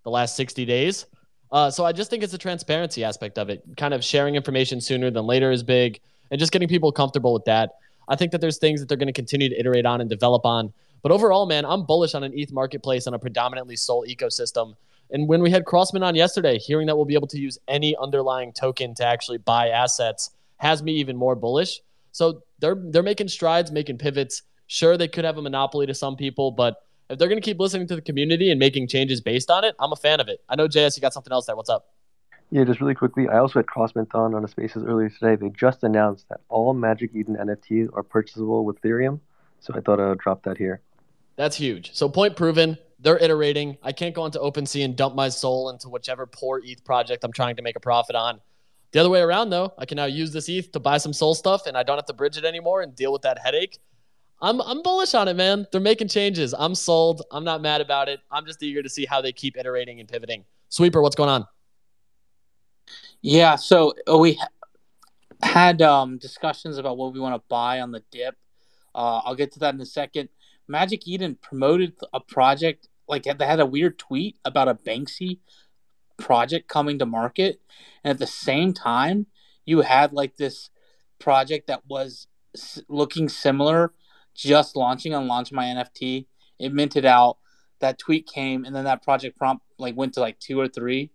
[SPEAKER 1] the last 60 days. Uh, so I just think it's a transparency aspect of it. Kind of sharing information sooner than later is big, and just getting people comfortable with that. I think that there's things that they're going to continue to iterate on and develop on. But overall, man, I'm bullish on an ETH marketplace on a predominantly SOL ecosystem. And when we had Crossmint on yesterday, hearing that we'll be able to use any underlying token to actually buy assets has me even more bullish. So they're they're making strides, making pivots. Sure, they could have a monopoly to some people, but if they're going to keep listening to the community and making changes based on it, I'm a fan of it. I know JS, you got something else there. What's up?
[SPEAKER 3] Yeah, just really quickly, I also had Crossmint on on a Spaces earlier today. They just announced that all Magic Eden NFTs are purchasable with Ethereum, so I thought I would drop that here.
[SPEAKER 1] That's huge. So point proven. They're iterating. I can't go into OpenSea and dump my SOL into whichever poor ETH project I'm trying to make a profit on. The other way around, though, I can now use this ETH to buy some SOL stuff, and I don't have to bridge it anymore and deal with that headache. I'm I'm bullish on it, man. They're making changes. I'm sold. I'm not mad about it. I'm just eager to see how they keep iterating and pivoting. Sweeper, what's going on?
[SPEAKER 5] Yeah, so uh, we had um, discussions about what we want to buy on the dip. Uh, I'll get to that in a second. Magic Eden promoted a project like they had a weird tweet about a Banksy project coming to market, and at the same time, you had like this project that was looking similar, just launching on Launch My NFT. It minted out. That tweet came, and then that project prompt like went to like two or three,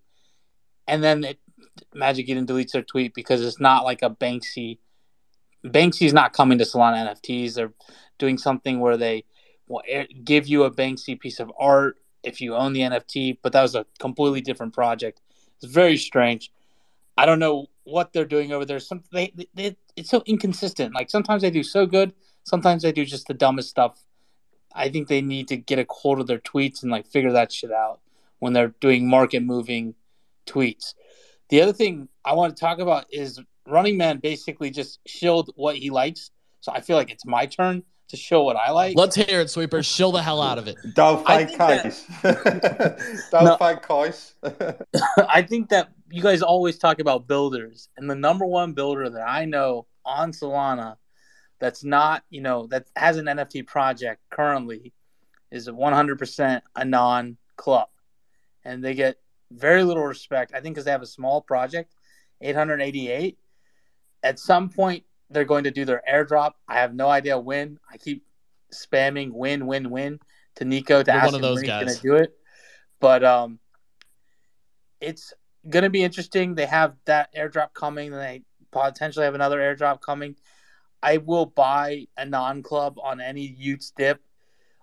[SPEAKER 5] and then it Magic Eden deletes their tweet because it's not like a Banksy. Banksy's not coming to Solana NFTs. They're doing something where they will eh, give you a Banksy piece of art if you own the NFT, but that was a completely different project. It's very strange. I don't know what they're doing over there. Some they, they it's so inconsistent. Like sometimes they do so good, sometimes they do just the dumbest stuff. I think they need to get a hold of their tweets and like figure that shit out when they're doing market moving tweets. The other thing I want to talk about is Running Man basically just showed what he likes. So I feel like it's my turn to show what I like.
[SPEAKER 1] Let's hear it, Sweeper. Shill the hell out of it.
[SPEAKER 2] Don't fight Kais. Don't
[SPEAKER 5] No.
[SPEAKER 2] fight Kais.
[SPEAKER 5] I think that you guys always talk about builders, and the number one builder that I know on Solana that's not, you know, that has an NFT project currently is 100% a non club. And they get very little respect, I think, because they have a small project, 888. At some point, they're going to do their airdrop. I have no idea when. I keep spamming win, win, win to Nico to
[SPEAKER 1] You're
[SPEAKER 5] ask him when he's going to do it. But um, it's going to be interesting. They have that airdrop coming, and they potentially have another airdrop coming. I will buy Anon Club on any y00ts dip.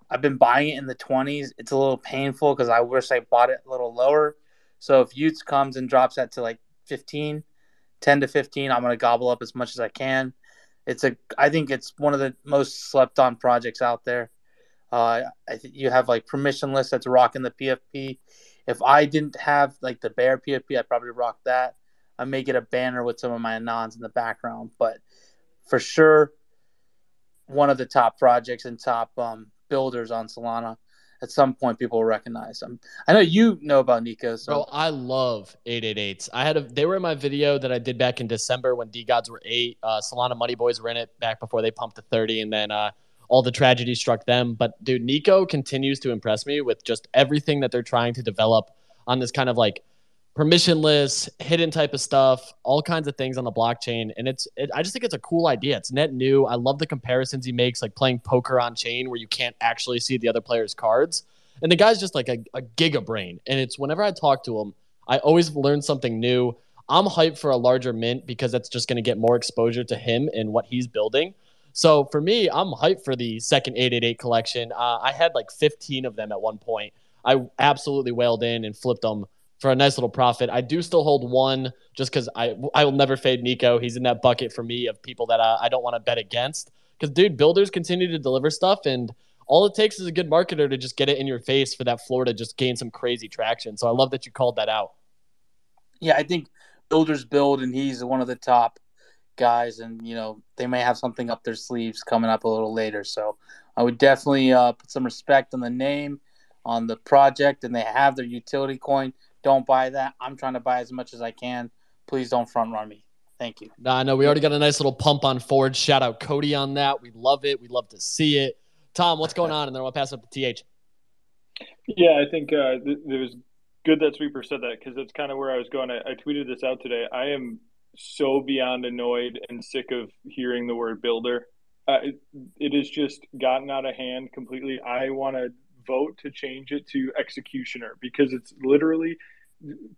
[SPEAKER 5] I've been buying it in the 20s. It's a little painful because I wish I bought it a little lower. So if y00ts comes and drops that to like 15, 10 to 15, I'm going to gobble up as much as I can. It's a, I think it's one of the most slept on projects out there. Uh, I you have like permissionless that's rocking the PFP. If I didn't have like the bear PFP, I'd probably rock that. I may get a banner with some of my anons in the background, but for sure, one of the top projects and top um, builders on Solana. At some point, people will recognize them. I know you know about Nico, so
[SPEAKER 1] Bro, I love 888s. I had a they were in my video that I did back in December when DeGods were eight. Uh, Solana Money Boys were in it back before they pumped to 30, and then uh, all the tragedy struck them. But dude, Nico continues to impress me with just everything that they're trying to develop on this kind of like permissionless, hidden type of stuff, all kinds of things on the blockchain. And it's, it, I just think it's a cool idea. It's net new. I love the comparisons he makes, like playing poker on chain where you can't actually see the other player's cards. And the guy's just like a, a giga brain. And it's whenever I talk to him, I always learn something new. I'm hyped for a larger mint because that's just going to get more exposure to him and what he's building. So for me, I'm hyped for the second 888 collection. Uh, I had like 15 of them at one point. I absolutely wailed in and flipped them for a nice little profit. I do still hold one just because I I will never fade Nico. He's in that bucket for me of people that uh, I don't want to bet against. Because dude, builders continue to deliver stuff, and all it takes is a good marketer to just get it in your face for that floor to just gain some crazy traction. So I love that you called that out.
[SPEAKER 5] yeah, I think builders build, and he's one of the top guys, and you know they may have something up their sleeves coming up a little later. So I would definitely uh, put some respect on the name, on the project, and they have their utility coin. Don't buy that. I'm trying to buy as much as I can. Please don't front run me. Thank you.
[SPEAKER 1] No, nah, no, we already got a nice little pump on Forge. Shout out Cody on that. We love it. We love to see it. Tom, what's going on? And then I'll pass it up to TH.
[SPEAKER 12] Yeah, I think uh, th- it was good that Sweeper said that because that's kind of where I was going. I, I tweeted this out today. I am so beyond annoyed and sick of hearing the word builder. Uh, it, it has just gotten out of hand completely. I want to vote to change it to executioner because it's literally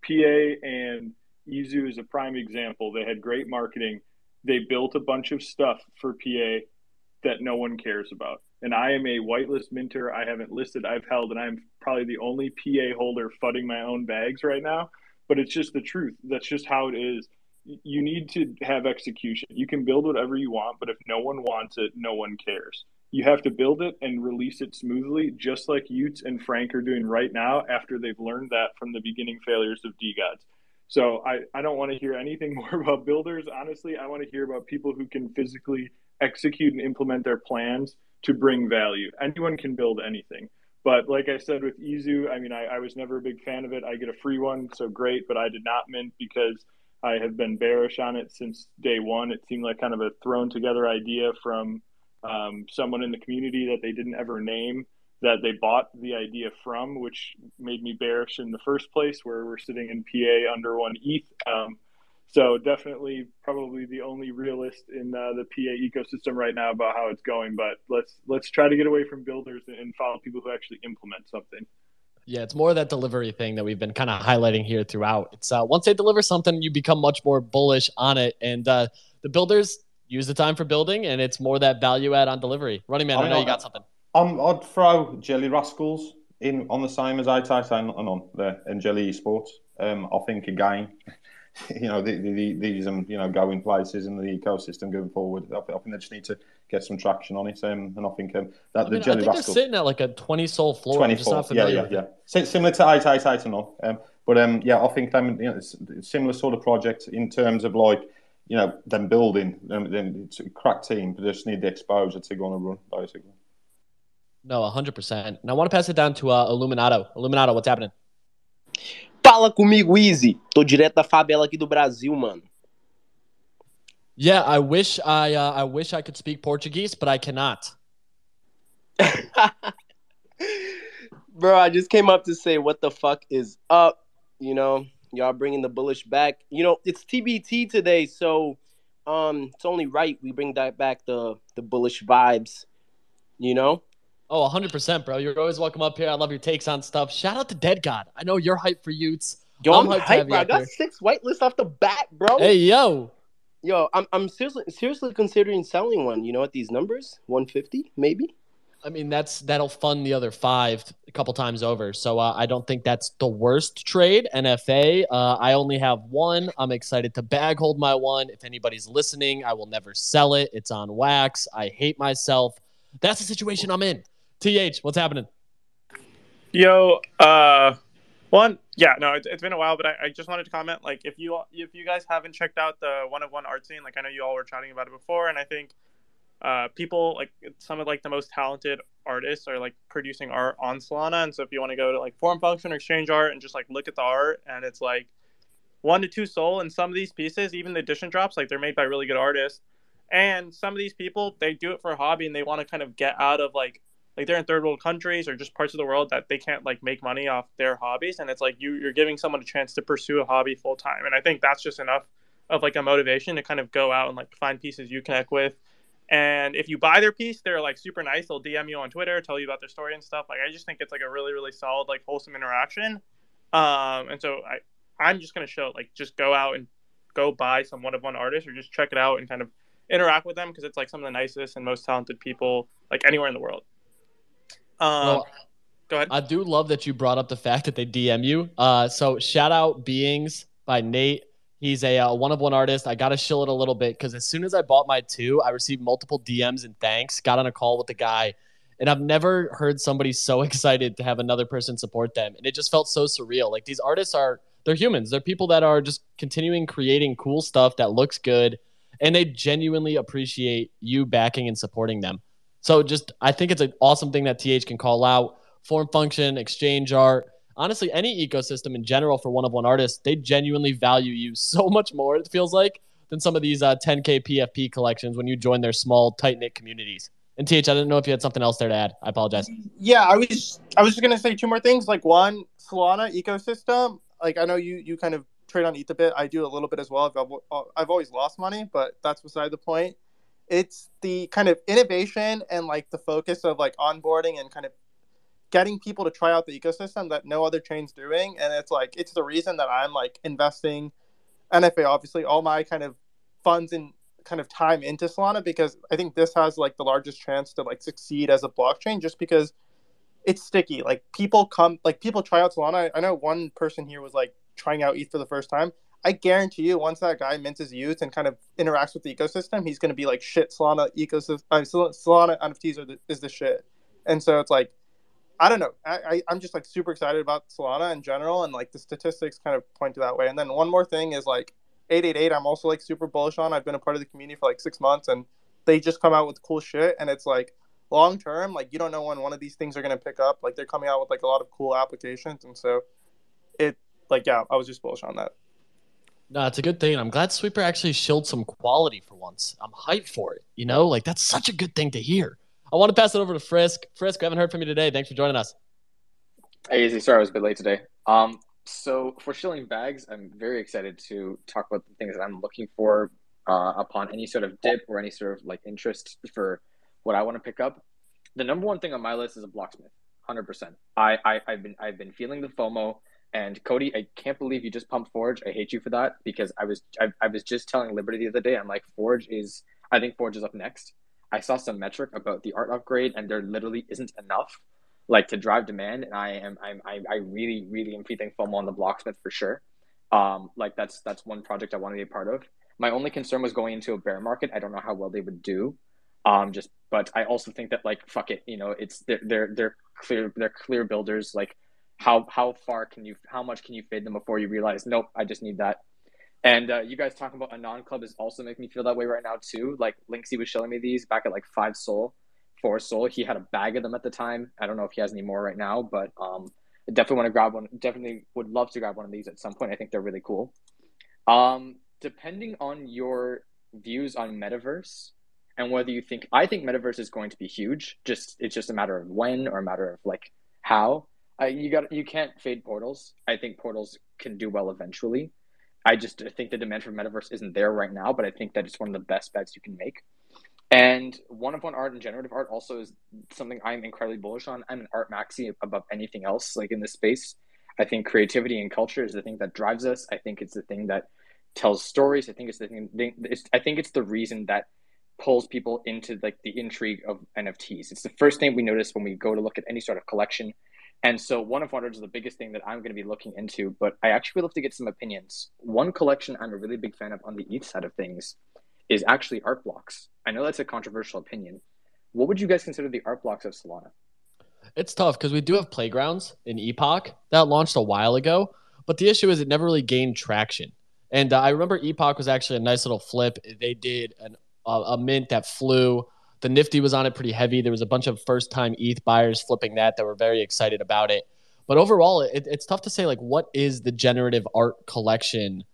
[SPEAKER 12] PA and Izu is a prime example. They had great marketing. They built a bunch of stuff for PA that no one cares about. And I am a whitelist minter. I haven't listed, I've held, and I'm probably the only PA holder fudding my own bags right now but it's just the truth. That's just how it is. You need to have execution. You can build whatever you want, but if no one wants it, no one cares. You have to build it and release it smoothly, just like y00ts and Frank are doing right now after they've learned that from the beginning failures of DeGods. So I, I don't want to hear anything more about builders. Honestly, I want to hear about people who can physically execute and implement their plans to bring value. Anyone can build anything. But like I said with Izu, I mean, I, I was never a big fan of it. I get a free one, so great, but I did not mint because I have been bearish on it since day one. It seemed like kind of a thrown together idea from um, someone in the community that they didn't ever name that they bought the idea from, which made me bearish in the first place, where we're sitting in PA under one ETH. Um, so definitely, probably the only realist in uh, the PA ecosystem right now about how it's going. But let's let's try to get away from builders and follow people who actually implement something.
[SPEAKER 1] Yeah, it's more that delivery thing that we've been kind of highlighting here throughout. It's uh, once they deliver something, you become much more bullish on it, and uh, the builders use the time for building, and it's more that value add on delivery. Running man, I, I know you got something.
[SPEAKER 2] I'm, I'd throw Jelly Rascals in on the same as I and on there and Jelly Esports. Um, I think again, you know, the, the, these um, you know, going places in the ecosystem going forward. I, I, think they just need to get some traction on it. Um, and I think um, that
[SPEAKER 1] I
[SPEAKER 2] the
[SPEAKER 1] mean,
[SPEAKER 2] Jelly
[SPEAKER 1] I think
[SPEAKER 2] Rascals.
[SPEAKER 1] they're sitting at like a 20 SOL floor.
[SPEAKER 2] 24. Yeah, yeah, yeah. Similar to 888 and all. Um, but um, yeah, I think them, you know, similar sort of project in terms of like, you know, them building, then it's a crack team, but they just need the exposure to go on a run, basically.
[SPEAKER 1] No, 100%. And I want to pass it down to uh, Illuminato. Illuminato, what's happening?
[SPEAKER 15] Fala comigo, Easy. Tô direto da favela aqui do Brasil, mano.
[SPEAKER 1] Yeah, I wish I uh, I wish I could speak Portuguese, but I cannot.
[SPEAKER 15] Bro, I just came up to say what the fuck is up. You know, y'all bringing the bullish back. You know, it's TBT today, so um, it's only right we bring that back the the bullish vibes. You know.
[SPEAKER 1] Oh, 100%, bro. You're always welcome up here. I love your takes on stuff. Shout out to Dead God. I know you're hyped for y00ts.
[SPEAKER 15] Yo, I'm,
[SPEAKER 1] hyped to
[SPEAKER 15] hyped,
[SPEAKER 1] you
[SPEAKER 15] bro. I got six whitelists off the bat, bro.
[SPEAKER 1] Hey, yo.
[SPEAKER 15] Yo, I'm I'm seriously seriously considering selling one. You know, at these numbers, 150 maybe.
[SPEAKER 1] I mean, that's that'll fund the other five a couple times over. So uh, I don't think that's the worst trade. NFA. Uh, I only have one. I'm excited to bag hold my one. If anybody's listening, I will never sell it. It's on wax. I hate myself. That's the situation I'm in. Th, what's happening?
[SPEAKER 7] Yo, uh, one, yeah, no, it's, it's been a while, but I, I just wanted to comment. Like, if you if you guys haven't checked out the one of one art scene, like I know you all were chatting about it before, and I think uh, people like some of like the most talented artists are like producing art on Solana, and so if you want to go to like Formfunction or Exchange Art and just like look at the art, and it's like one to two SOL, and some of these pieces, even the edition drops, like they're made by really good artists, and some of these people they do it for a hobby and they want to kind of get out of like like they're in third world countries or just parts of the world that they can't like make money off their hobbies and it's like you you're giving someone a chance to pursue a hobby full time. And i think that's just enough of like a motivation to kind of go out and like find pieces you connect with and if you buy their piece they're like super nice they'll dm you on twitter tell you about their story and stuff like i just think it's like a really really solid like wholesome interaction um and so i i'm just going to show like just go out and go buy some one of one artist or just check it out and kind of interact with them because it's like some of the nicest and most talented people like anywhere in the world um,
[SPEAKER 1] Well,
[SPEAKER 7] go ahead.
[SPEAKER 1] I do love that you brought up the fact that they DM you. Uh, so shout out Beings by Nate. He's a uh, one of one artist. I got to shill it a little bit because as soon as I bought my two, I received multiple DMs and thanks. Got on a call with the guy, and I've never heard somebody so excited to have another person support them. And it just felt so surreal. Like these artists are, they're humans. They're people that are just continuing creating cool stuff that looks good, and they genuinely appreciate you backing and supporting them. So just I think it's an awesome thing that TH can call out. Formfunction, exchange art, honestly, any ecosystem in general for one of one artists, they genuinely value you so much more, it feels like, than some of these uh, 10K PFP collections when you join their small, tight knit communities. And TH, I didn't know if you had something else there to add. I apologize.
[SPEAKER 7] Yeah, I was I was just gonna say two more things. Like one, Solana ecosystem. Like I know you you kind of trade on ETH a bit. I do a little bit as well. I've I've always lost money, but that's beside the point. It's the kind of innovation and like the focus of like onboarding and kind of getting people to try out the ecosystem that no other chain's doing. And it's like it's the reason that I'm like investing NFA obviously all my kind of funds and kind of time into Solana because I think this has like the largest chance to like succeed as a blockchain just because it's sticky. Like people come like people try out Solana. I know one person here was like trying out ETH for the first time. I guarantee you, once that guy mints his y00t and kind of interacts with the ecosystem, he's going to be like, shit, Solana ecosystem, uh, Solana NFTs are the, is the shit. And so it's like, I don't know. I, I, I'm just like super excited about Solana in general, and like the statistics kind of point to that way. And then one more thing is like 888, I'm also like super bullish on. I've been a part of the community for like six months, and they just come out with cool shit. And it's like long term, like you don't know when one of these things are to pick up. Like they're coming out with like a lot of cool applications. And so it, like, yeah, I was just bullish on that.
[SPEAKER 1] No, it's a good thing. I'm glad Sweeper actually showed some quality for once. I'm hyped for it. You know, like that's such a good thing to hear. I want to pass it over to Frisk. Frisk, we haven't heard from you today. Thanks for joining us.
[SPEAKER 16] Hey, easy. Sorry, I was a bit late today. Um, so for shilling bags, I'm very excited to talk about the things that I'm looking for uh, upon any sort of dip or any sort of like interest for what I want to pick up. The number one thing on my list is a blocksmith, hundred percent. I, I I've been I've been feeling the FOMO. And Cody, I can't believe you just pumped Forge. I hate you for that because I was I, I was just telling Liberty the other day. I'm like Forge is I think Forge is up next. I saw some metric about the art upgrade, and there literally isn't enough like to drive demand. And I am I'm I, I really really am feeling FOMO on the blocksmith for sure. Um, like that's that's one project I want to be a part of. My only concern was going into a bear market. I don't know how well they would do. Um, just but I also think that like fuck it, you know, it's they're they're they're clear they're clear builders. Like how how far can you how much can you fade them before you realize nope, I just need that. And uh, you guys talking about Anon Club is also making me feel that way right now too. Like Linksy was showing me these back at like five SOL, four SOL. He had a bag of them at the time. I don't know if he has any more right now, but um, I definitely want to grab one. Definitely would love to grab one of these at some point. I think they're really cool. Um, depending on your views on metaverse and whether you think I think metaverse is going to be huge. Just it's just a matter of when or a matter of like how. I, you got you can't fade portals. I think portals can do well eventually. I just think the demand for metaverse isn't there right now, but I think that it's one of the best bets you can make. And one of one art and generative art also is something I'm incredibly bullish on. I'm an art maxi above anything else, like in this space. I think creativity and culture is the thing that drives us. I think it's the thing that tells stories. I think it's the thing. It's, I think it's the reason that pulls people into like the intrigue of NFTs. It's the first thing we notice when we go to look at any sort of collection. And so one of wonders is the biggest thing that I'm going to be looking into, but I actually would love to get some opinions. One collection I'm a really big fan of on the ETH side of things is actually art blocks. I know that's a controversial opinion. What would you guys consider the art blocks of Solana?
[SPEAKER 1] It's tough because we do have playgrounds in Epoch that launched a while ago, but the issue is it never really gained traction. And uh, I remember Epoch was actually a nice little flip. They did an, uh, a mint that flew the Nifty was on it pretty heavy. There was a bunch of first time ETH buyers flipping that that were very excited about it. But overall, it, it's tough to say like what is the generative art collection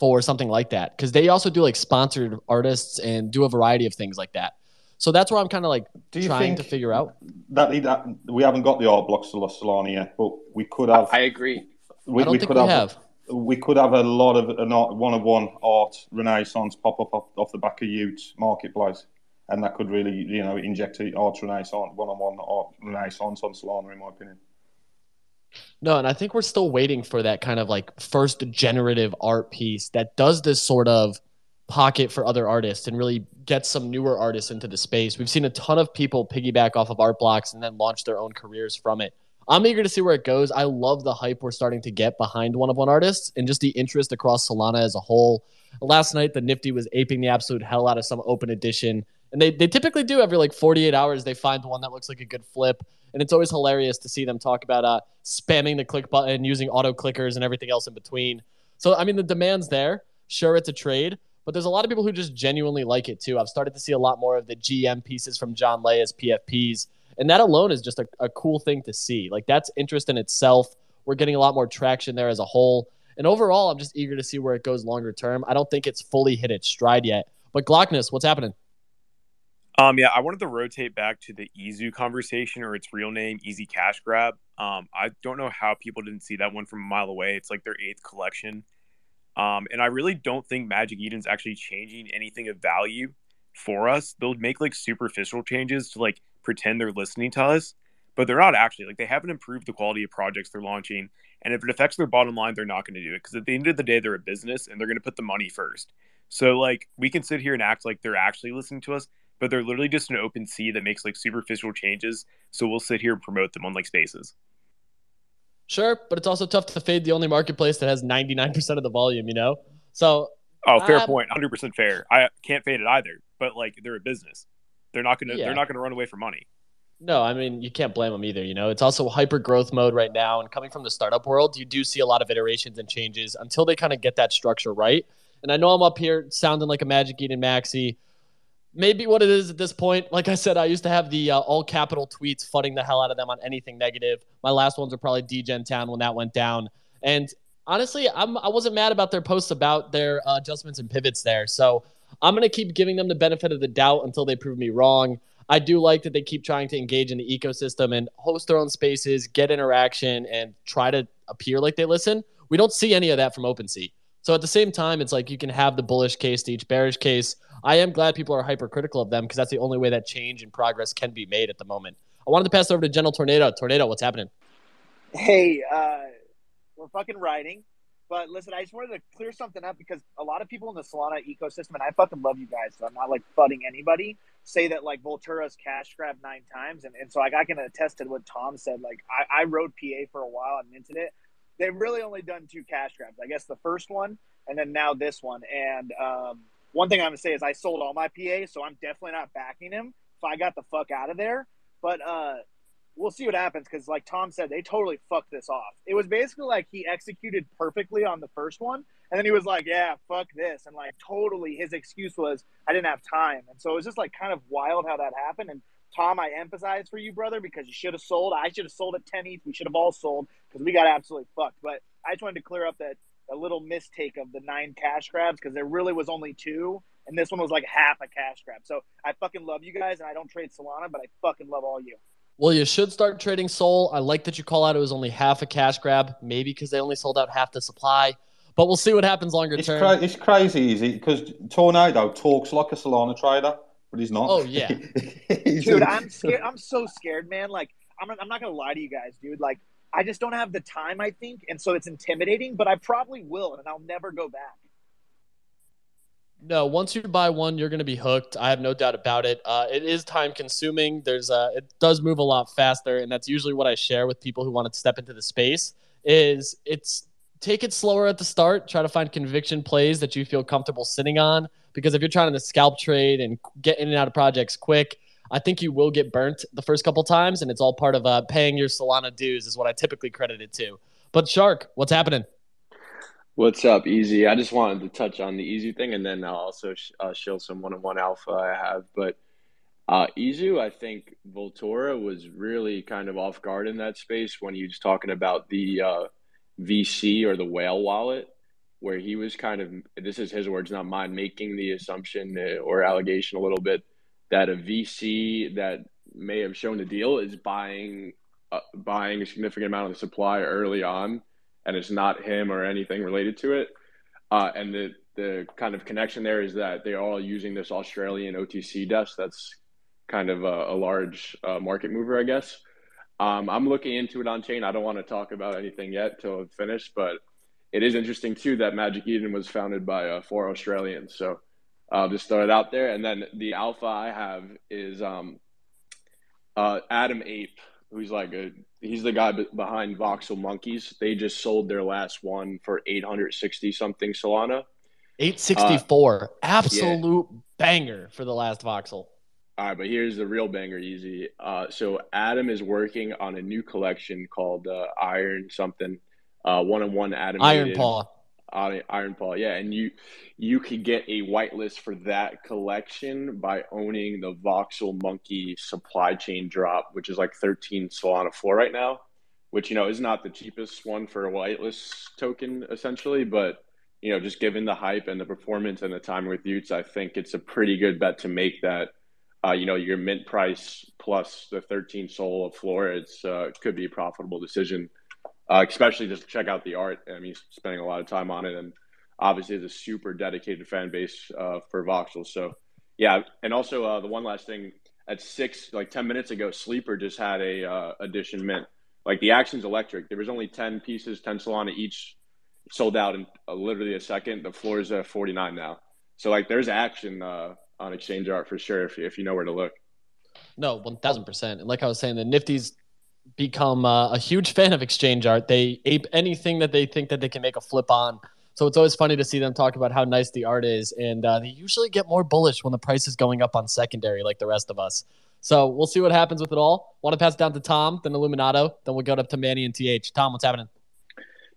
[SPEAKER 1] for something like that because they also do like sponsored artists and do a variety of things like that. So that's where I'm kind of like trying to figure out
[SPEAKER 2] that, that we haven't got the art blocks to Solana yet, but we could have.
[SPEAKER 16] I agree.
[SPEAKER 1] We, I don't we think could we have.
[SPEAKER 2] have. We could have a lot of an art, one of one art renaissance pop up off, off the back of y00ts marketplace and that could really, you know, inject a art renaissance, one-on-one renaissance on Solana, in my opinion.
[SPEAKER 1] No, and I think we're still waiting for that kind of like first generative art piece that does this sort of pocket for other artists and really gets some newer artists into the space. We've seen a ton of people piggyback off of art blocks and then launch their own careers from it. I'm eager to see where it goes. I love the hype we're starting to get behind one of one artists and just the interest across Solana as a whole. Last night, the Nifty was aping the absolute hell out of some open edition and they, they typically do every like 48 hours, they find one that looks like a good flip. And it's always hilarious to see them talk about uh, spamming the click button, using auto clickers, and everything else in between. So, I mean, the demand's there. Sure, it's a trade, but there's a lot of people who just genuinely like it too. I've started to see a lot more of the GM pieces from John Lay as PFPs. And that alone is just a, a cool thing to see. Like, that's interest in itself. We're getting a lot more traction there as a whole. And overall, I'm just eager to see where it goes longer term. I don't think it's fully hit its stride yet. But Glockness, what's happening?
[SPEAKER 10] Um, yeah, I wanted to rotate back to the Izu conversation or its real name, Easy Cash Grab. Um, I don't know how people didn't see that one from a mile away. It's like their eighth collection. Um, and I really don't think Magic Eden's actually changing anything of value for us. They'll make like superficial changes to like pretend they're listening to us, but they're not actually. Like they haven't improved the quality of projects they're launching. And if it affects their bottom line, they're not going to do it because at the end of the day, they're a business and they're going to put the money first. So like we can sit here and act like they're actually listening to us, but they're literally just an OpenSea that makes like superficial changes. So we'll sit here and promote them on like spaces.
[SPEAKER 1] Sure, but it's also tough to fade the only marketplace that has 99% of the volume, you know? So,
[SPEAKER 10] Oh, fair
[SPEAKER 1] um,
[SPEAKER 10] point. Hundred percent fair. I can't fade it either. But like, they're a business. They're not gonna.
[SPEAKER 1] Yeah.
[SPEAKER 10] They're not gonna run away from money.
[SPEAKER 1] No, I mean, you can't blame them either. You know, it's also hyper growth mode right now. And coming from the startup world, you do see a lot of iterations and changes until they kind of get that structure right. And I know I'm up here sounding like a Magic Eden Maxi. Maybe what it is at this point, like I said, I used to have the uh, all capital tweets fudding the hell out of them on anything negative. My last ones were probably Degen Town when that went down. And honestly, I'm, I wasn't mad about their posts about their uh, adjustments and pivots there. So I'm going to keep giving them the benefit of the doubt until they prove me wrong. I do like that they keep trying to engage in the ecosystem and host their own spaces, get interaction, and try to appear like they listen. We don't see any of that from OpenSea. So at the same time, it's like you can have the bullish case to each bearish case. I am glad people are hypercritical of them because that's the only way that change and progress can be made at the moment. I wanted to pass over to General Tornado. Tornado, what's happening?
[SPEAKER 17] Hey, uh, we're fucking riding. But listen, I just wanted to clear something up because a lot of people in the Solana ecosystem, and I fucking love you guys, so I'm not like fudding anybody, say that like Voltura's cash grabbed nine times. And, and so like I can attest to what Tom said. Like I, I rode PA for a while and minted it. They've really only done two cash grabs. I guess the first one and then now this one. And um, one thing I'm gonna say is I sold all my PA, so I'm definitely not backing him. If I got the fuck out of there. But uh we'll see what happens because like tom said they totally fucked this off it was basically like he executed perfectly on the first one and then he was like yeah fuck this and like totally his excuse was i didn't have time and so it was just like kind of wild how that happened and tom i emphasize for you brother because you should have sold i should have sold at 10 ETH we should have all sold because we got absolutely fucked but i just wanted to clear up that a little mistake of the nine cash grabs because there really was only two and this one was like half a cash grab so i fucking love you guys and i don't trade solana but i fucking love all you
[SPEAKER 1] Well, you should start trading SOL. I like that you call out it was only half a cash grab, maybe because they only sold out half the supply. But we'll see what happens longer
[SPEAKER 2] It's,
[SPEAKER 1] term.
[SPEAKER 2] cra- it's crazy easy because Tornado talks like a Solana trader, but he's not.
[SPEAKER 1] Oh, yeah.
[SPEAKER 17] Dude I'm scared i'm so scared man like I'm, I'm not gonna lie to you guys dude like i just don't have the time i think and so it's intimidating but i probably will and i'll never go back
[SPEAKER 1] No, once you buy one, you're going to be hooked. I have no doubt about it. Uh, it is time consuming. There's uh, it does move a lot faster, and that's usually what I share with people who want to step into the space. Is it's take it slower at the start. Try to find conviction plays that you feel comfortable sitting on. Because if you're trying to scalp trade and get in and out of projects quick, I think you will get burnt the first couple times, and it's all part of uh, paying your Solana dues. Is what I typically credit it to. But Shark, what's happening?
[SPEAKER 18] What's up, Easy? I just wanted to touch on the Easy thing, and then I'll also sh- uh, show some one-on-one alpha I have. But uh, Izu, I think Voltura was really kind of off guard in that space when he was talking about the uh, VC or the whale wallet, where he was kind of this is his words, not mine, making the assumption uh, or allegation a little bit that a VC that may have shown the deal is buying uh, buying a significant amount of the supply early on and it's not him or anything related to it. Uh, and the the kind of connection there is that they're all using this Australian OTC desk. That's kind of a, a large uh, market mover, I guess. Um, I'm looking into it on chain. I don't want to talk about anything yet till it's finished, but it is interesting too that Magic Eden was founded by uh, four Australians. So uh, just throw it out there. And then the alpha I have is um, uh, Adam Ape, who's like a he's the guy be- behind Voxel Monkeys. They just sold their last one for 860 something Solana.
[SPEAKER 1] 864. Absolute banger for the last voxel.
[SPEAKER 18] All right, but here's the real banger, easy. Uh, so Adam is working on a new collection called uh, Iron something, uh, one-on-one Adam.
[SPEAKER 1] Iron Paw.
[SPEAKER 18] Iron, Paw, yeah, and you you could get a whitelist for that collection by owning the Voxel Monkey supply chain drop, which is like 13 Solana floor right now, which you know is not the cheapest one for a whitelist token essentially, but you know just given the hype and the performance and the time with y00ts, I think it's a pretty good bet to make that uh, you know, your mint price plus the 13 SOL of floor, it's uh, could be a profitable decision. Uh, especially just check out the art. I mean, spending a lot of time on it, and obviously has a super dedicated fan base uh, for Voxel. So, yeah, and also uh, the one last thing at six, like 10 minutes ago, Sleeper just had a uh, edition mint. Like the action's electric. There was only 10 pieces, 10 Solana each, sold out in uh, literally a second. The floor is at 49 now. So like, there's action uh, on exchange art for sure if you, if you know where to look.
[SPEAKER 1] No, one thousand percent. And like I was saying, the Nifty's become uh, a huge fan of exchange art. They ape anything that they think that they can make a flip on. So it's always funny to see them talk about how nice the art is, and uh, they usually get more bullish when the price is going up on secondary, like the rest of us. So we'll see what happens with it all. Want to pass down to Tom, then Illuminato, then we'll go up to Manny and TH. Tom, what's happening?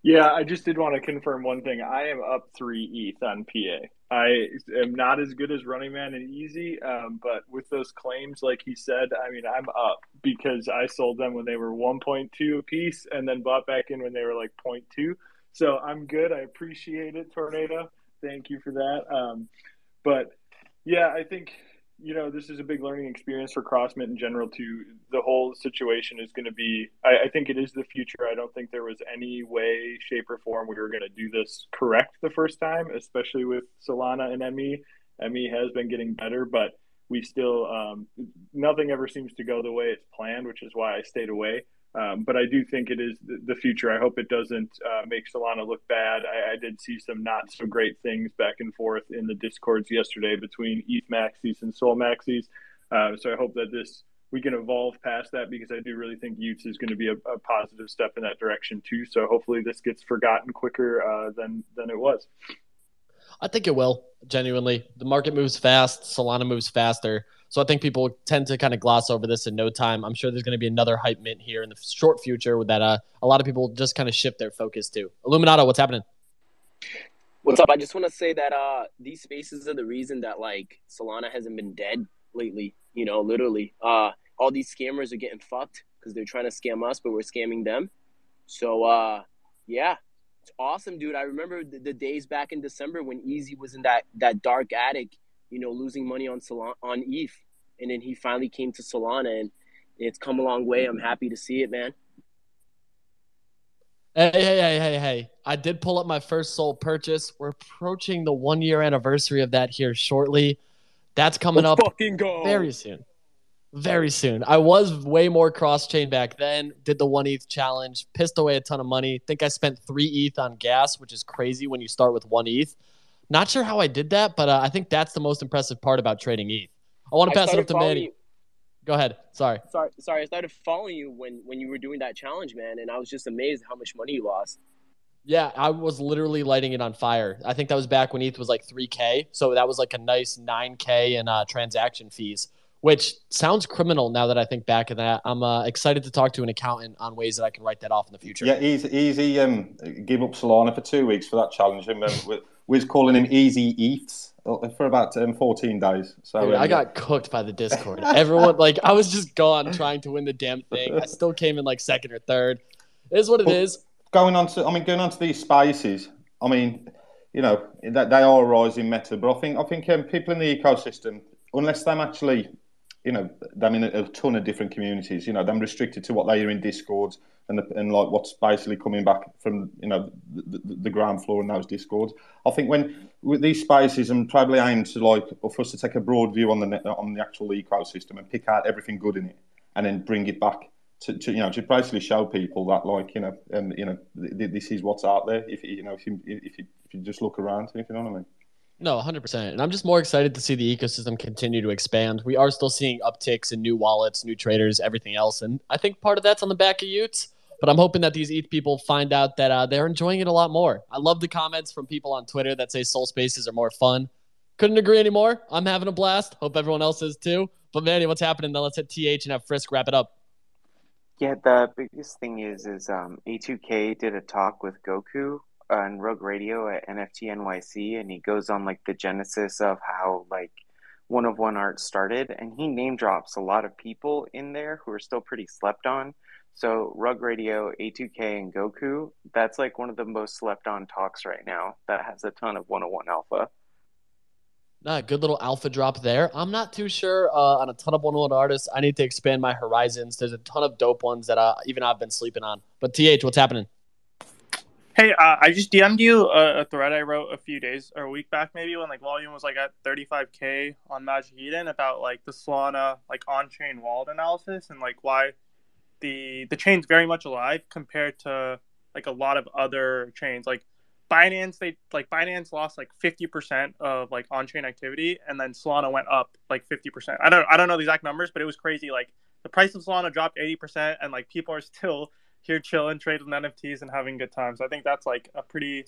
[SPEAKER 12] Yeah, I just did want to confirm one thing. I am up three ETH on PA. I am not as good as Running Man and Easy, um, but with those claims, like he said, I mean, I'm up because I sold them when they were 1.2 a piece and then bought back in when they were like 0.2. So I'm good. I appreciate it, Tornado. Thank you for that. Um, but yeah, I think you know this is a big learning experience for Crossmint in general. To the whole situation is going to be. I, I think it is the future. I don't think there was any way, shape, or form we were going to do this correct the first time, especially with Solana and ME. ME has been getting better, but we still um, nothing ever seems to go the way it's planned, which is why I stayed away. Um, but I do think it is the future. I hope it doesn't uh, make Solana look bad. I, I, did see some not so great things back and forth in the discords yesterday between ETH Maxis and Sol Maxis. Uh, so I hope that this we can evolve past that because I do really think y00ts is going to be a, a, positive step in that direction too. So hopefully this gets forgotten quicker uh, than than it was.
[SPEAKER 1] I think it will. Genuinely, the market moves fast. Solana moves faster. So I think people tend to kind of gloss over this in no time. I'm sure there's going to be another hype mint here in the short future that uh, a lot of people just kind of shift their focus to. Illuminato, what's happening?
[SPEAKER 15] What's up? I just want to say that uh, these spaces are the reason that like Solana hasn't been dead lately. You know, literally, uh, all these scammers are getting fucked because they're trying to scam us, but we're scamming them. So uh, yeah, it's awesome, dude. I remember the, the days back in December when Easy was in that that dark attic you know, losing money on Solana, on ETH, and then he finally came to Solana, and it's come a long way. I'm happy to see it, man.
[SPEAKER 1] Hey, hey, hey, hey, hey! I did pull up my first SOL purchase. We're approaching the one year anniversary of that here shortly. That's coming
[SPEAKER 15] Let's
[SPEAKER 1] up
[SPEAKER 15] fucking go.
[SPEAKER 1] very soon. Very soon. I was way more cross chain back then. Did the one ETH challenge, pissed away a ton of money. Think I spent three ETH on gas, which is crazy when you start with one ETH. Not sure how I did that, but uh, I think that's the most impressive part about trading ETH. I want to pass it up to Manny.
[SPEAKER 15] You.
[SPEAKER 1] Go ahead. Sorry.
[SPEAKER 15] Sorry, sorry. I started following you when when you were doing that challenge, man, and I was just amazed how much money you lost.
[SPEAKER 1] Yeah, I was literally lighting it on fire. I think that was back when ETH was like 3K. So that was like a nice 9K in uh, transaction fees, which sounds criminal now that I think back of that. I'm uh, excited to talk to an accountant on ways that I can write that off in the future.
[SPEAKER 2] Yeah, easy, easy. Um, give up Solana for two weeks for that challenge. And um, we was calling him Easy ETHs for about um, 14 days. So
[SPEAKER 1] Dude,
[SPEAKER 2] um,
[SPEAKER 1] I got cooked by the Discord. Everyone, like, I was just gone trying to win the damn thing. I still came in like second or third. It is what it is.
[SPEAKER 2] Going on to, I mean, going on to these spaces. I mean, you know, that they are a rising meta, but I think I think um, people in the ecosystem, unless they're actually, you know, them in a, a ton of different communities, you know, them restricted to what they are in Discords and, the, and like what's basically coming back from you know the, the, the ground floor in those discords. I think when with these spaces and probably aim to like for us to take a broad view on the on the actual ecosystem and pick out everything good in it and then bring it back to, to you know to basically show people that like you know and you know th- this is what's out there if you know if you if you, if you just look around if you know what I mean.
[SPEAKER 1] No, 100%. And I'm just more excited to see the ecosystem continue to expand. We are still seeing upticks in new wallets, new traders, everything else. And I think part of that's on the back of y00ts. But I'm hoping that these ETH people find out that uh, they're enjoying it a lot more. I love the comments from people on Twitter that say SOL Spaces are more fun. Couldn't agree anymore. I'm having a blast. Hope everyone else is too. But Manny, what's happening? Then let's hit TH and have Frisk wrap it up.
[SPEAKER 6] Yeah, the biggest thing is is um, A2K did a talk with Goku on Rug Radio at NFT NYC, and he goes on like the genesis of how like one of one art started, and he name drops a lot of people in there who are still pretty slept on. So Rug Radio, A2K, and Goku, that's like one of the most slept on talks right now that has a ton of 101 alpha.
[SPEAKER 1] Nah, good little alpha drop there. I'm not too sure uh, on a ton of 101 artists. I need to expand my horizons. There's a ton of dope ones that uh, even I've been sleeping on. But TH, what's happening?
[SPEAKER 7] Hey, uh, I just DM'd you a, a, thread I wrote a few days or a week back, maybe when like volume was like at 35k on Magic Eden about like the Solana like on-chain wallet analysis and like why the the chain's very much alive compared to like a lot of other chains like Binance they like Binance lost like 50% of like on-chain activity and then Solana went up like 50%. I don't I don't know the exact numbers but it was crazy like the price of Solana dropped eighty percent, and like people are still here chilling, trading NFTs, and having good times. I think that's like a pretty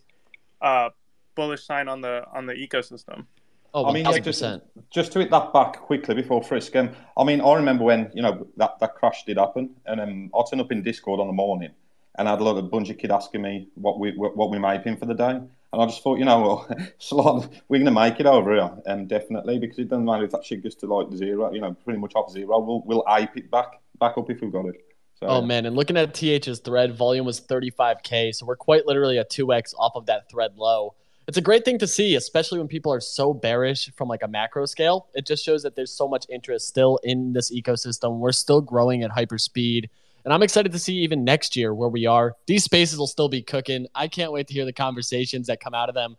[SPEAKER 7] uh, bullish sign on the on the ecosystem.
[SPEAKER 1] Oh,
[SPEAKER 2] I mean, yeah, just, just to hit that back quickly before Frisk. Um, I mean, I remember when you know that, that crash did happen, and um, I turned up in Discord on the morning, and I had a lot of bunch of kids asking me what we what we making for the day, and I just thought, you know, well, Solana, we're going to make it over here, um, definitely, because it doesn't matter if that shit goes to like zero, you know, pretty much off zero. We'll we'll ape it back back up if we've got it. So,
[SPEAKER 1] Oh man, and looking at TH's thread, volume was 35k, so we're quite literally a 2x off of that thread low. It's a great thing to see, especially when people are so bearish from like a macro scale. It just shows that there's so much interest still in this ecosystem. We're still growing at hyper speed. And I'm excited to see even next year where we are. These spaces will still be cooking. I can't wait to hear the conversations that come out of them.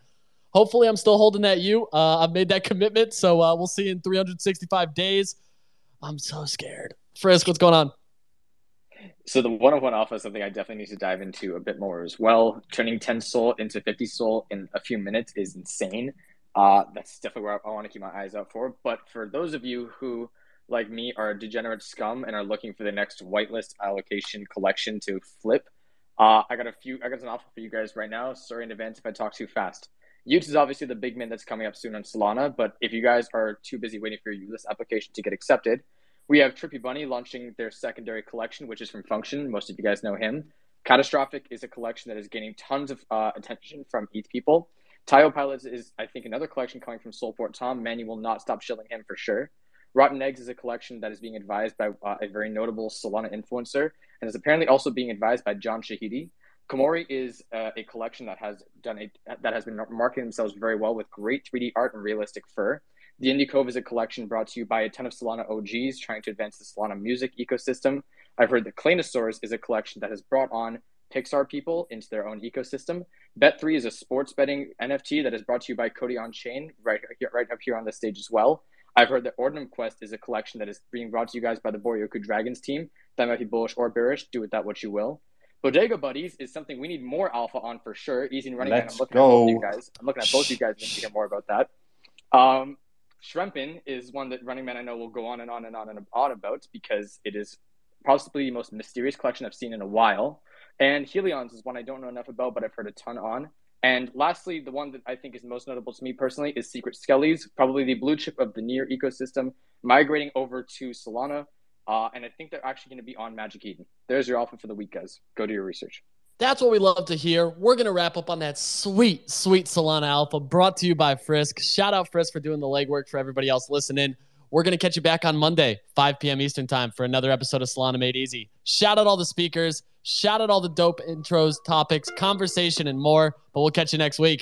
[SPEAKER 1] Hopefully, I'm still holding that you. Uh, I've made that commitment, so uh, we'll see in 365 days. I'm so scared. Frisk, what's going on?
[SPEAKER 16] So the one-on-one alpha is something I definitely need to dive into a bit more as well. Turning 10 SOL into 50 SOL in a few minutes is insane. Uh, that's definitely where I want to keep my eyes out for. But for those of you who, like me, are degenerate scum and are looking for the next whitelist allocation collection to flip, uh, I got a few. I got an offer for you guys right now. Sorry in advance if I talk too fast. y00ts is obviously the big mint that's coming up soon on Solana, but if you guys are too busy waiting for your list application to get accepted, we have Trippy Bunny launching their secondary collection, which is Formfunction. Most of you guys know him. Catastrophic is a collection that is gaining tons of uh, attention from ETH people. Tio Pilots is, I think, another collection coming from Solport Tom. Manny will not stop shilling him for sure. Rotten Eggs is a collection that is being advised by uh, a very notable Solana influencer and is apparently also being advised by John Shahidi. Komori is uh, a collection that has done a that has been marketing themselves very well with great 3D art and realistic fur. The Indie Cove is a collection brought to you by a ton of Solana OGs trying to advance the Solana music ecosystem. I've heard that Claynosaurus is a collection that has brought on Pixar people into their own ecosystem. Bet3 is a sports betting NFT that is brought to you by Cody on Chain, right here, right up here on the stage as well. I've heard that Ordinum Quest is a collection that is being brought to you guys by the Boryoku Dragons team. That might be bullish or bearish. Do with that what you will. Bodega Buddies is something we need more alpha on for sure. Easy and running. man. I'm
[SPEAKER 2] Let's
[SPEAKER 16] looking at both
[SPEAKER 2] go.
[SPEAKER 16] you guys. I'm looking at both of you guys and to hear more about that. Um, Shrempin is one that Running Man I know will go on and on and on and on about because it is possibly the most mysterious collection I've seen in a while. And Helions is one I don't know enough about, but I've heard a ton on. And lastly, the one that I think is most notable to me personally is Secret Skellies, probably the blue chip of the near ecosystem, migrating over to Solana. Uh, and I think they're actually going to be on Magic Eden. There's your alpha for the week, guys. Go do your research.
[SPEAKER 1] That's what we love to hear. We're going to wrap up on that sweet, sweet Solana Alpha brought to you by Frisk. Shout out Frisk for doing the legwork for everybody else listening. We're going to catch you back on Monday, 5 p.m. Eastern Time, for another episode of Solana Made Easy. Shout out all the speakers. Shout out all the dope intros, topics, conversation, and more. But we'll catch you next week.